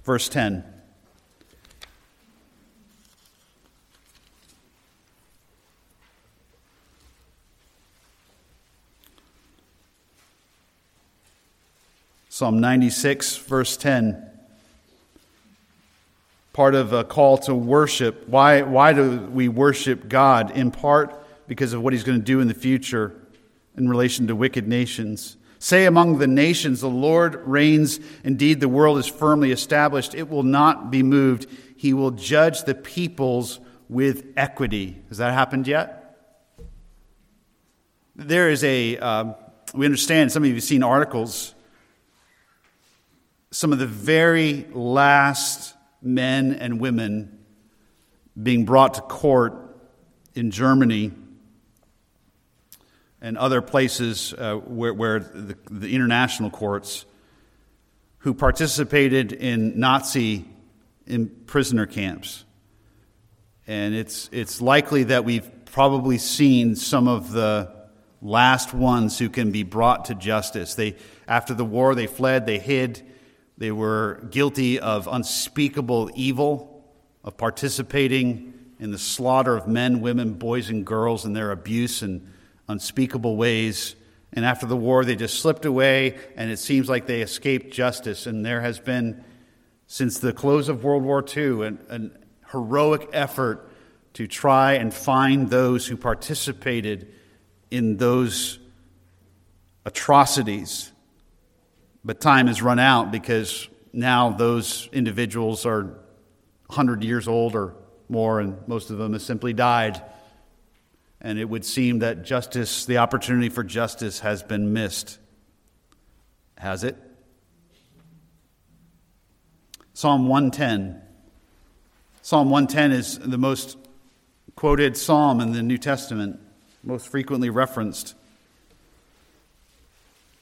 verse 10. Psalm 96, verse 10. Part of a call to worship. Why, why do we worship God? In part because of what he's going to do in the future in relation to wicked nations. Say among the nations, the Lord reigns. Indeed, the world is firmly established. It will not be moved. He will judge the peoples with equity. Has that happened yet? There is a, um, we understand, some of you have seen articles. Some of the very last men and women being brought to court in Germany and other places uh, where, where the, the, international courts who participated in Nazi in prisoner camps. And it's, it's likely that we've probably seen some of the last ones who can be brought to justice. They, after the war, they fled, they hid, they were guilty of unspeakable evil, of participating in the slaughter of men, women, boys, and girls, and their abuse in unspeakable ways, And after the war, they just slipped away, and it seems like they escaped justice. And there has been, since the close of World War II, an, an heroic effort to try and find those who participated in those atrocities. But time has run out because now those individuals are 100 years old or more, and most of them have simply died. And it would seem that justice, the opportunity for justice, has been missed. Has it? Psalm 110. Psalm 110 is the most quoted psalm in the New Testament, most frequently referenced.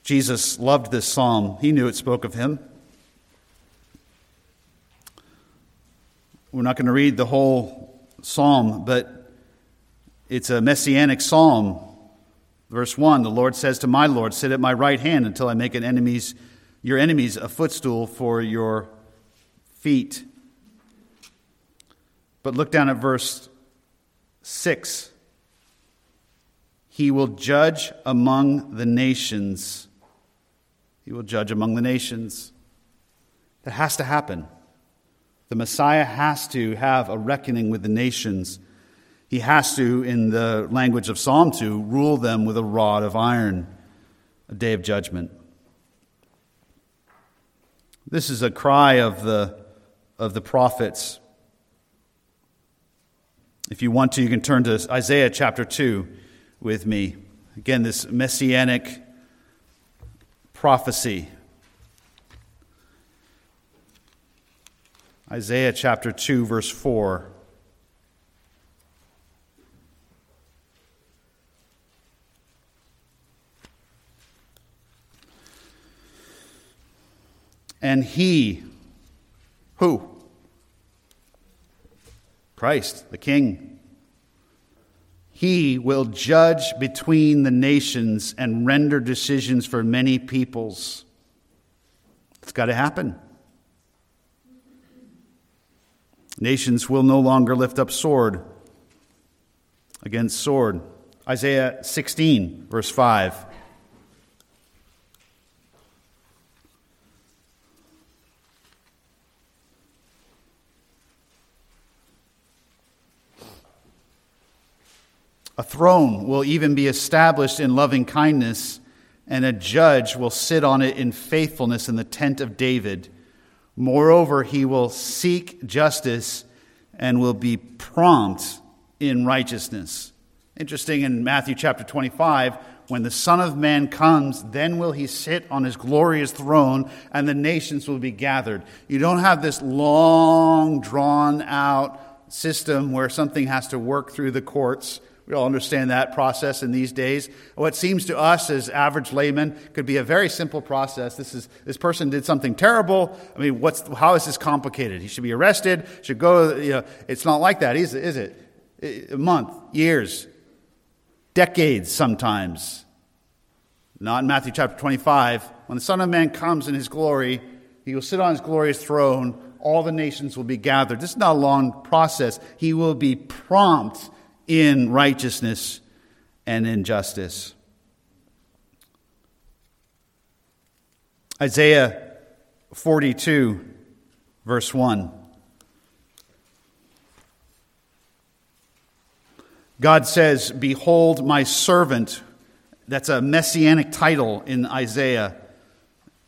Jesus loved this psalm, he knew it spoke of him. We're not going to read the whole psalm, but it's a messianic psalm. Verse 1 The Lord says to my Lord, Sit at my right hand until I make an your enemies a footstool for your feet. But look down at verse 6. He will judge among the nations. He will judge among the nations. That has to happen. The Messiah has to have a reckoning with the nations. He has to, in the language of Psalm 2, rule them with a rod of iron, a day of judgment. This is a cry of the, of the prophets. If you want to, you can turn to Isaiah chapter 2 with me. Again, this messianic prophecy Isaiah chapter 2, verse 4. And he, who? Christ, the King. He will judge between the nations and render decisions for many peoples. It's got to happen. Nations will no longer lift up sword against sword. Isaiah 16, verse 5. A throne will even be established in loving kindness, and a judge will sit on it in faithfulness in the tent of David. Moreover, he will seek justice and will be prompt in righteousness. Interesting in Matthew chapter 25, when the Son of Man comes, then will he sit on his glorious throne, and the nations will be gathered. You don't have this long, drawn out system where something has to work through the courts we all understand that process in these days. What seems to us as average laymen could be a very simple process. This is this person did something terrible. I mean, what's how is this complicated? He should be arrested. Should go. You know, it's not like that, is? Is it? A month, years, decades, sometimes. Not in Matthew chapter 25. When the Son of Man comes in His glory, He will sit on His glorious throne. All the nations will be gathered. This is not a long process. He will be prompt in righteousness and in justice. Isaiah 42, verse 1. God says, Behold my servant. That's a messianic title in Isaiah.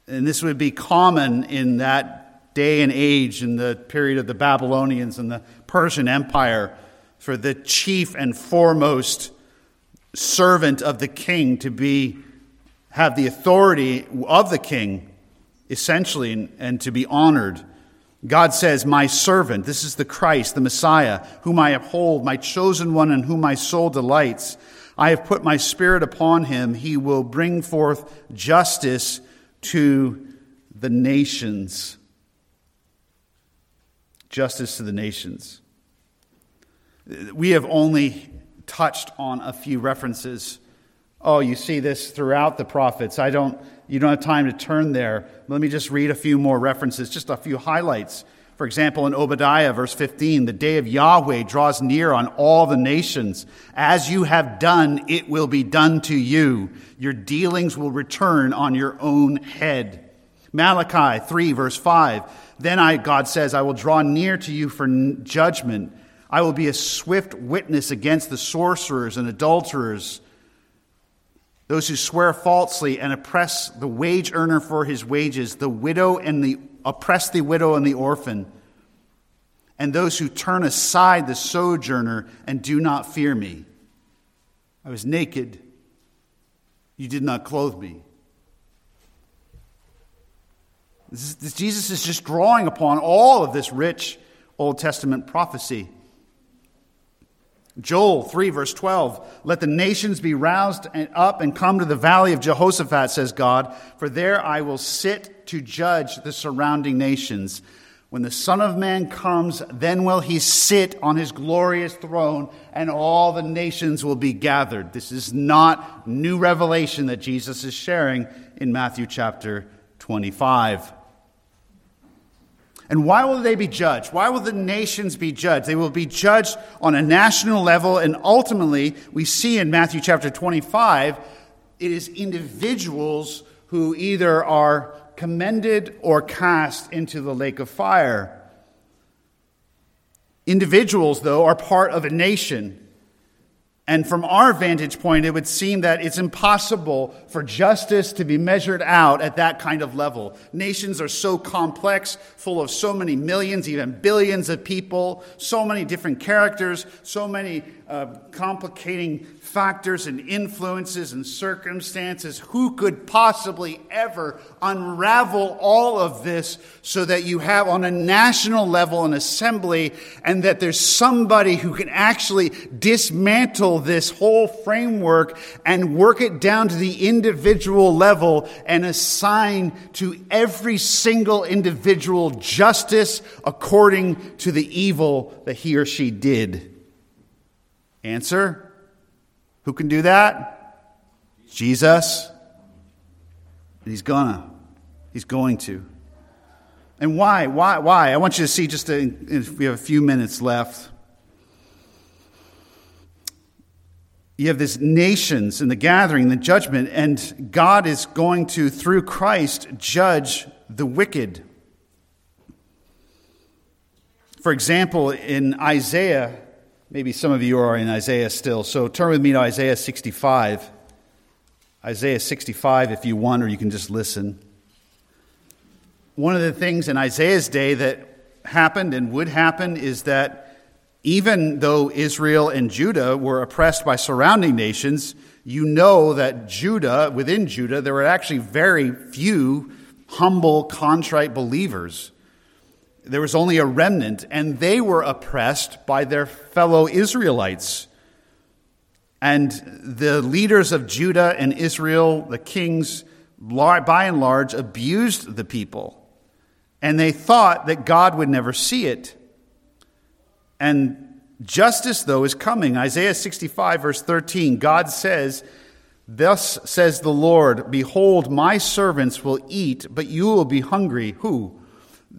And this would be common in that day and age, in the period of the Babylonians and the Persian Empire for the chief and foremost servant of the king to be have the authority of the king essentially and, to be honored. God says my servant this is the christ the messiah whom i uphold my chosen one in whom my soul delights. I have put my spirit upon him. He will bring forth justice to the nations. Justice to the nations we have only touched on a few references. Oh, you see this throughout the prophets. I don't, you don't have time to turn there. Let me just read a few more references, just a few highlights. For example, in Obadiah, verse 15, the day of Yahweh draws near on all the nations. As you have done, it will be done to you. Your dealings will return on your own head. Malachi 3, verse 5. Then I, God says, I will draw near to you for judgment. I will be a swift witness against the sorcerers and adulterers, those who swear falsely and oppress the wage earner for his wages, the widow and the oppress the widow and the orphan, and those who turn aside the sojourner and do not fear me. I was naked, you did not clothe me. This, this, Jesus is just drawing upon all of this rich Old Testament prophecy. Joel 3, verse 12. Let the nations be roused and up and come to the valley of Jehoshaphat, says God, for there I will sit to judge the surrounding nations. When the Son of Man comes, then will he sit on his glorious throne, and all the nations will be gathered. This is not new revelation that Jesus is sharing in Matthew chapter 25. And why will they be judged? Why will the nations be judged? They will be judged on a national level, and ultimately, we see in Matthew chapter 25, it is individuals who either are commended or cast into the lake of fire. Individuals, though, are part of a nation. And from our vantage point, it would seem that it's impossible for justice to be measured out at that kind of level. Nations are so complex, full of so many millions, even billions of people, so many different characters, so many uh, complicating factors and influences and circumstances. Who could possibly ever unravel all of this so that you have on a national level an assembly and that there's somebody who can actually dismantle this whole framework and work it down to the individual level and assign to every single individual justice according to the evil that he or she did? Answer Who can do that? Jesus. He's gonna. He's going to. And why? Why? Why? I want you to see just a, if we have a few minutes left. You have this nations and the gathering, the judgment, and God is going to, through Christ, judge the wicked. For example, in Isaiah Maybe some of you are in Isaiah still. So turn with me to Isaiah 65. Isaiah 65, if you want, or you can just listen. One of the things in Isaiah's day that happened and would happen is that even though Israel and Judah were oppressed by surrounding nations, you know that Judah, within Judah, there were actually very few humble, contrite believers. There was only a remnant, and they were oppressed by their fellow Israelites. And the leaders of Judah and Israel, the kings, by and large, abused the people. And they thought that God would never see it. And justice, though, is coming. Isaiah 65, verse 13, God says, Thus says the Lord, Behold, my servants will eat, but you will be hungry. Who?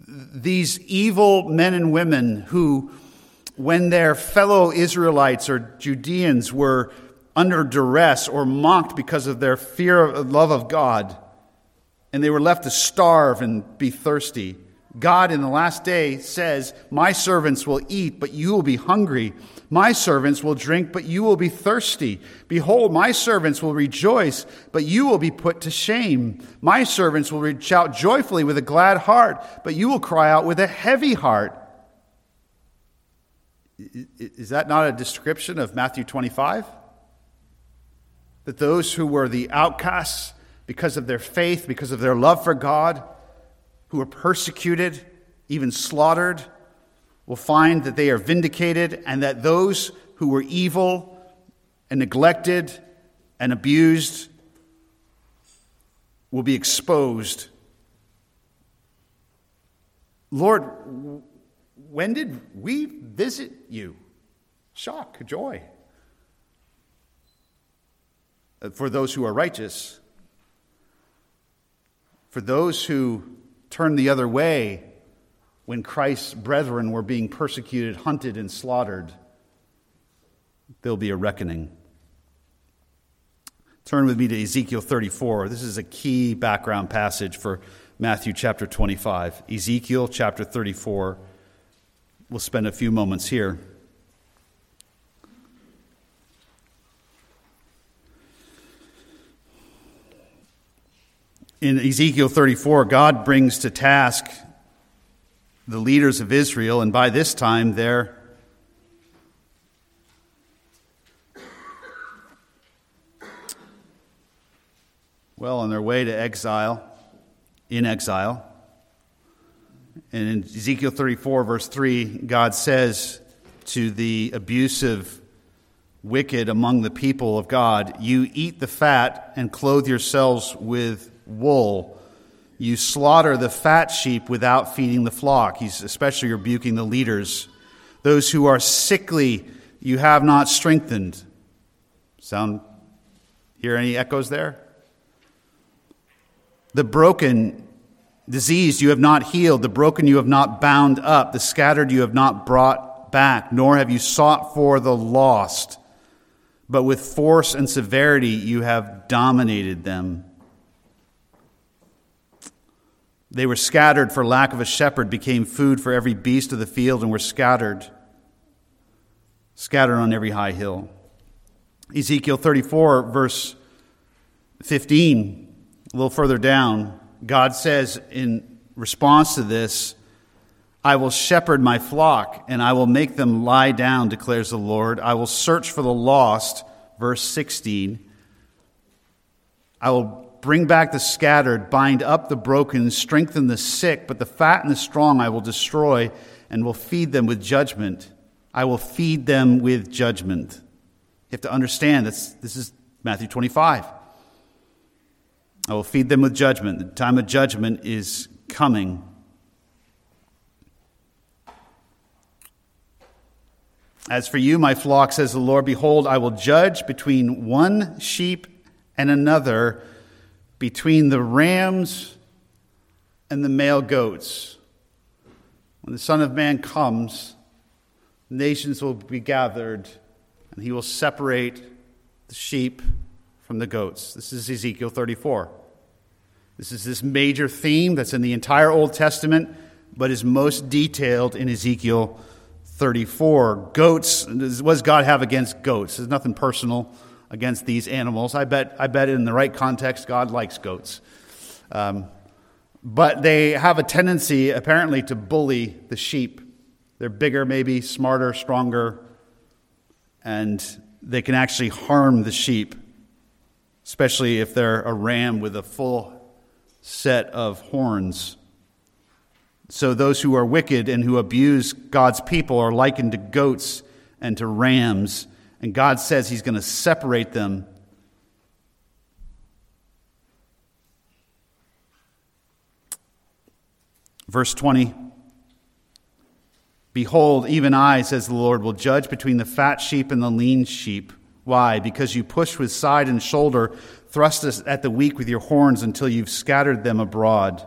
these evil men and women who, when their fellow Israelites or Judeans were under duress or mocked because of their fear of love of God, and they were left to starve and be thirsty, God in the last day says, My servants will eat, but you will be hungry. My servants will drink, but you will be thirsty. Behold, my servants will rejoice, but you will be put to shame. My servants will shout joyfully with a glad heart, but you will cry out with a heavy heart. Is that not a description of Matthew 25? That those who were the outcasts because of their faith, because of their love for God, who are persecuted, even slaughtered, will find that they are vindicated and that those who were evil and neglected and abused will be exposed. Lord, when did we visit you? Shock, joy. Uh, for those who are righteous, for those who turn the other way, when Christ's brethren were being persecuted, hunted, and slaughtered, there'll be a reckoning. Turn with me to Ezekiel 34. This is a key background passage for Matthew chapter 25. Ezekiel chapter 34. We'll spend a few moments here. In Ezekiel 34, God brings to task the leaders of Israel, and by this time they're well on their way to exile, in exile. And in Ezekiel 34, verse 3, God says to the abusive wicked among the people of God, You eat the fat and clothe yourselves with wool. You slaughter the fat sheep without feeding the flock. He's especially rebuking the leaders. Those who are sickly, you have not strengthened. Sound, hear any echoes there? The broken, diseased, you have not healed. The broken, you have not bound up. The scattered, you have not brought back, nor have you sought for the lost. But with force and severity, you have dominated them. They were scattered for lack of a shepherd, became food for every beast of the field, and were scattered, scattered on every high hill. Ezekiel 34, verse 15, a little further down, God says in response to this, I will shepherd my flock, and I will make them lie down, declares the Lord. I will search for the lost, verse 16. I will Bring back the scattered, bind up the broken, strengthen the sick, but the fat and the strong I will destroy and will feed them with judgment. I will feed them with judgment. You have to understand this, this is Matthew 25. I will feed them with judgment. The time of judgment is coming. As for you, my flock, says the Lord, behold, I will judge between one sheep and another between the rams and the male goats. When the Son of Man comes, nations will be gathered, and he will separate the sheep from the goats. This is Ezekiel 34. This is this major theme that's in the entire Old Testament, but is most detailed in Ezekiel 34. Goats, what does God have against goats? There's nothing personal against these animals. I bet, I bet in the right context, God likes goats. Um, but they have a tendency, apparently, to bully the sheep. They're bigger, maybe, smarter, stronger, and they can actually harm the sheep, especially if they're a ram with a full set of horns. So those who are wicked and who abuse God's people are likened to goats and to rams and God says He's going to separate them. Verse 20 Behold, even I, says the Lord, will judge between the fat sheep and the lean sheep. Why? Because you push with side and shoulder, thrust at the weak with your horns until you've scattered them abroad.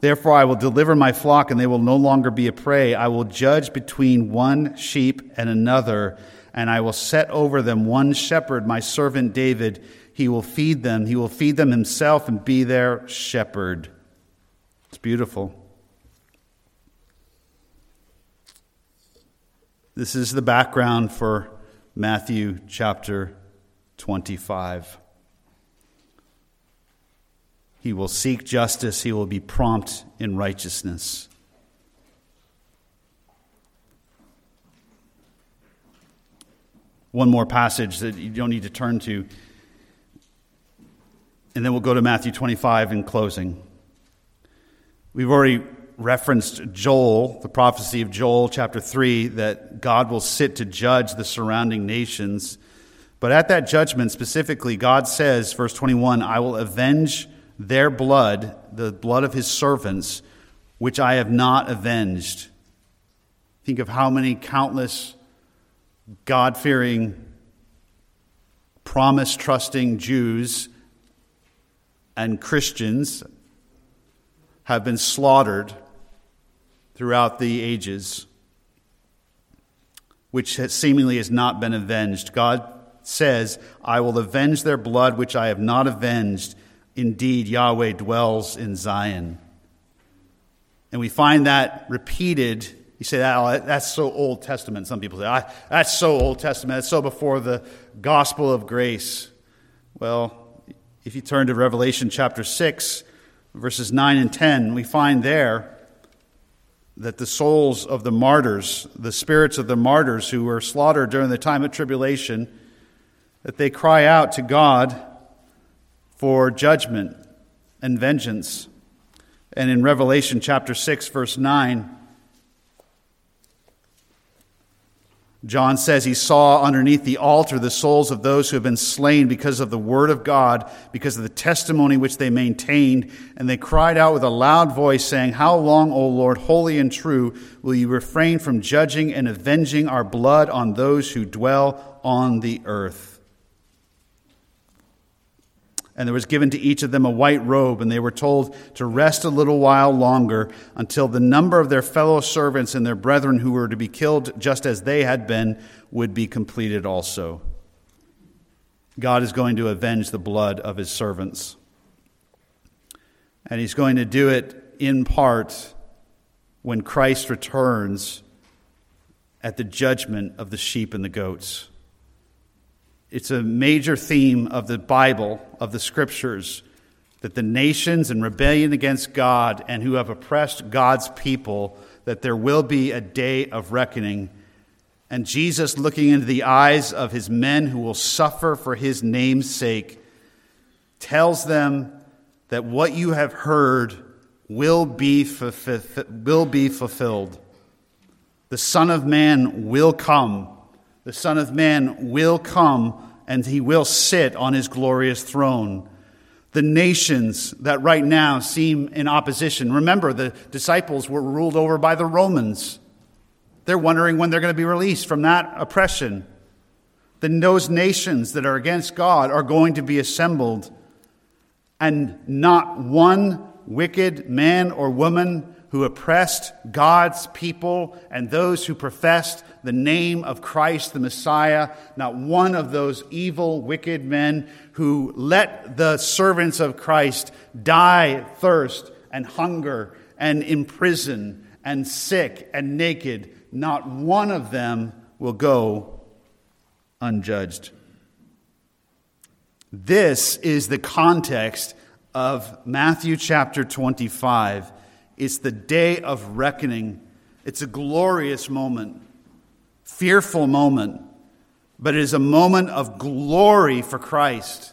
Therefore, I will deliver my flock, and they will no longer be a prey. I will judge between one sheep and another and I will set over them one shepherd, my servant David. He will feed them. He will feed them himself and be their shepherd. It's beautiful. This is the background for Matthew chapter 25. He will seek justice, he will be prompt in righteousness. One more passage that you don't need to turn to. And then we'll go to Matthew 25 in closing. We've already referenced Joel, the prophecy of Joel, chapter 3, that God will sit to judge the surrounding nations. But at that judgment, specifically, God says, verse 21, I will avenge their blood, the blood of his servants, which I have not avenged. Think of how many countless God fearing, promise trusting Jews and Christians have been slaughtered throughout the ages, which seemingly has not been avenged. God says, I will avenge their blood which I have not avenged. Indeed, Yahweh dwells in Zion. And we find that repeated. You say, that, oh, that's so Old Testament. Some people say, ah, that's so Old Testament. That's so before the gospel of grace. Well, if you turn to Revelation chapter 6, verses 9 and 10, we find there that the souls of the martyrs, the spirits of the martyrs who were slaughtered during the time of tribulation, that they cry out to God for judgment and vengeance. And in Revelation chapter 6, verse 9, John says he saw underneath the altar the souls of those who have been slain because of the word of God, because of the testimony which they maintained. And they cried out with a loud voice, saying, How long, O Lord, holy and true, will you refrain from judging and avenging our blood on those who dwell on the earth? And there was given to each of them a white robe, and they were told to rest a little while longer until the number of their fellow servants and their brethren who were to be killed just as they had been would be completed also. God is going to avenge the blood of his servants. And he's going to do it in part when Christ returns at the judgment of the sheep and the goats. It's a major theme of the Bible, of the scriptures, that the nations in rebellion against God and who have oppressed God's people, that there will be a day of reckoning. And Jesus, looking into the eyes of his men who will suffer for his name's sake, tells them that what you have heard will be, will be fulfilled. The Son of Man will come the Son of Man will come and he will sit on his glorious throne. The nations that right now seem in opposition. Remember, the disciples were ruled over by the Romans. They're wondering when they're going to be released from that oppression. Then those nations that are against God are going to be assembled, and not one wicked man or woman who oppressed God's people and those who professed the name of Christ the Messiah, not one of those evil, wicked men who let the servants of Christ die thirst and hunger and imprison and sick and naked, not one of them will go unjudged. This is the context of Matthew chapter 25 it's the day of reckoning. It's a glorious moment, fearful moment, but it is a moment of glory for Christ.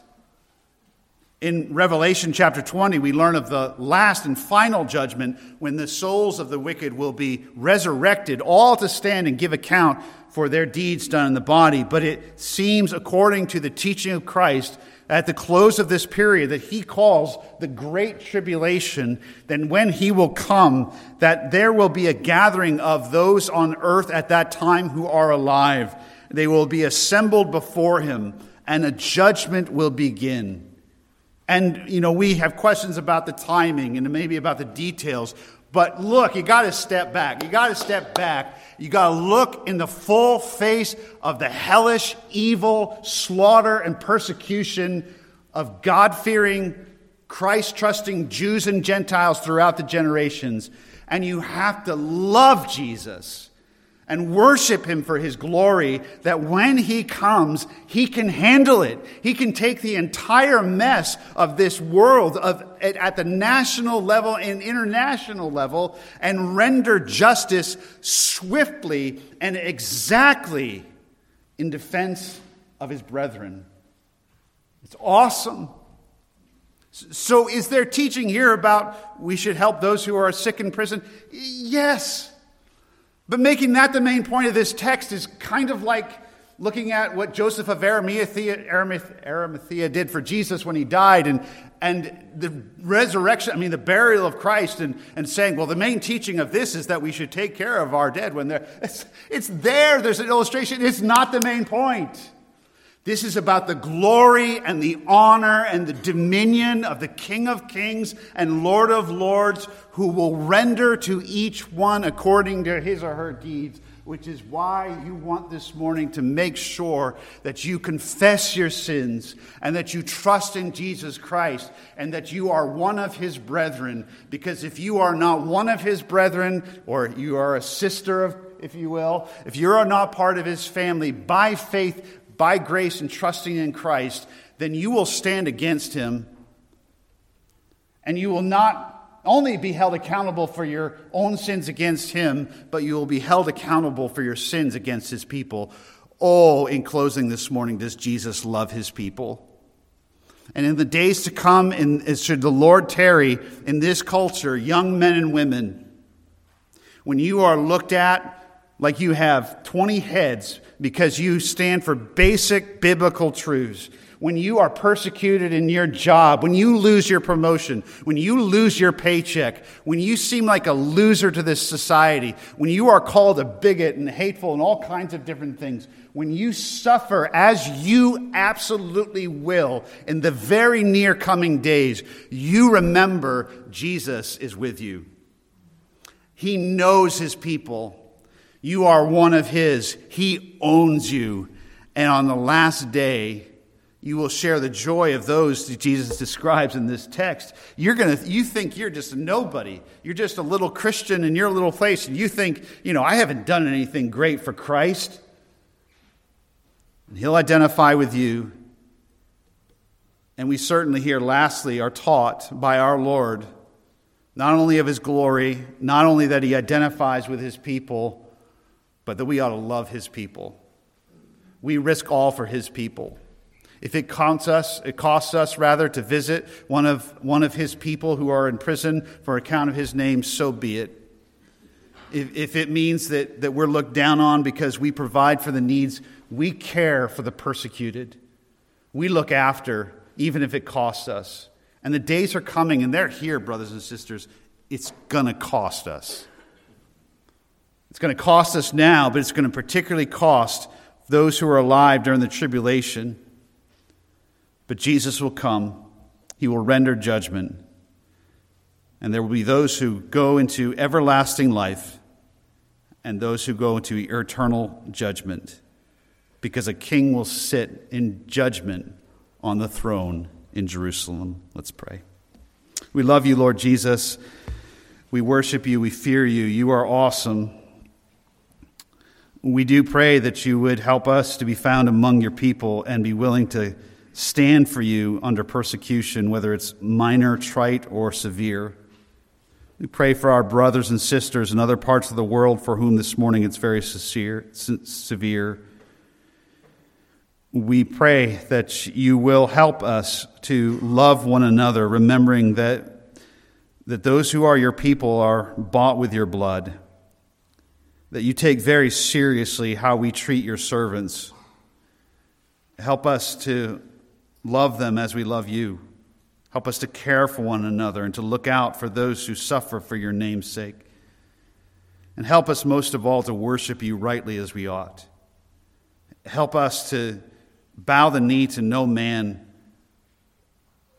In Revelation chapter 20, we learn of the last and final judgment when the souls of the wicked will be resurrected, all to stand and give account for their deeds done in the body. But it seems, according to the teaching of Christ, at the close of this period that he calls the great tribulation, then when he will come, that there will be a gathering of those on earth at that time who are alive. They will be assembled before him, and a judgment will begin. And, you know, we have questions about the timing and maybe about the details. But look, you got to step back. You got to step back. You got to look in the full face of the hellish, evil, slaughter, and persecution of God fearing, Christ trusting Jews and Gentiles throughout the generations. And you have to love Jesus and worship him for his glory that when he comes, he can handle it. He can take the entire mess of this world of, at the national level and international level and render justice swiftly and exactly in defense of his brethren. It's awesome. So, is there teaching here about we should help those who are sick in prison? Yes. But making that the main point of this text is kind of like looking at what Joseph of Arimathea, Arimathea did for Jesus when he died and, and the resurrection, I mean, the burial of Christ, and, and saying, well, the main teaching of this is that we should take care of our dead when they're. It's, it's there, there's an illustration. It's not the main point. This is about the glory and the honor and the dominion of the King of Kings and Lord of Lords, who will render to each one according to his or her deeds, which is why you want this morning to make sure that you confess your sins and that you trust in Jesus Christ and that you are one of his brethren. Because if you are not one of his brethren, or you are a sister of if you will, if you are not part of his family, by faith, by grace and trusting in Christ, then you will stand against him and you will not only be held accountable for your own sins against him, but you will be held accountable for your sins against his people. Oh, in closing this morning, does Jesus love his people? And in the days to come, in, should the Lord tarry in this culture, young men and women, when you are looked at like you have 20 heads because you stand for basic biblical truths. When you are persecuted in your job, when you lose your promotion, when you lose your paycheck, when you seem like a loser to this society, when you are called a bigot and hateful and all kinds of different things, when you suffer as you absolutely will in the very near coming days, you remember Jesus is with you. He knows his people. You are one of His. He owns you. And on the last day, you will share the joy of those that Jesus describes in this text. You're gonna, you think you're just nobody. You're just a little Christian in your little place, and you think, you know, I haven't done anything great for Christ. And He'll identify with you. And we certainly here, lastly, are taught by our Lord not only of His glory, not only that He identifies with His people but that we ought to love his people. We risk all for his people. If it costs us, it costs us rather to visit one of, one of his people who are in prison for account of his name, so be it. If, if it means that, that we're looked down on because we provide for the needs, we care for the persecuted. We look after, even if it costs us. And the days are coming, and they're here, brothers and sisters. It's going to cost us. It's going to cost us now, but it's going to particularly cost those who are alive during the tribulation. But Jesus will come, He will render judgment, and there will be those who go into everlasting life and those who go into eternal judgment, because a king will sit in judgment on the throne in Jerusalem. Let's pray. We love you, Lord Jesus. We worship you. We fear you. You are awesome. We do pray that you would help us to be found among your people and be willing to stand for you under persecution, whether it's minor, trite, or severe. We pray for our brothers and sisters in other parts of the world for whom this morning it's very severe. We pray that you will help us to love one another, remembering that, that those who are your people are bought with your blood that you take very seriously how we treat your servants. Help us to love them as we love you. Help us to care for one another and to look out for those who suffer for your name's sake. And help us most of all to worship you rightly as we ought. Help us to bow the knee to no man,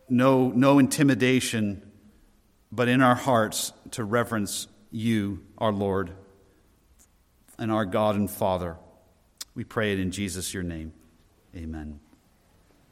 no, no intimidation, but in our hearts to reverence you, our Lord and our God and Father. We pray it in Jesus, your name. Amen.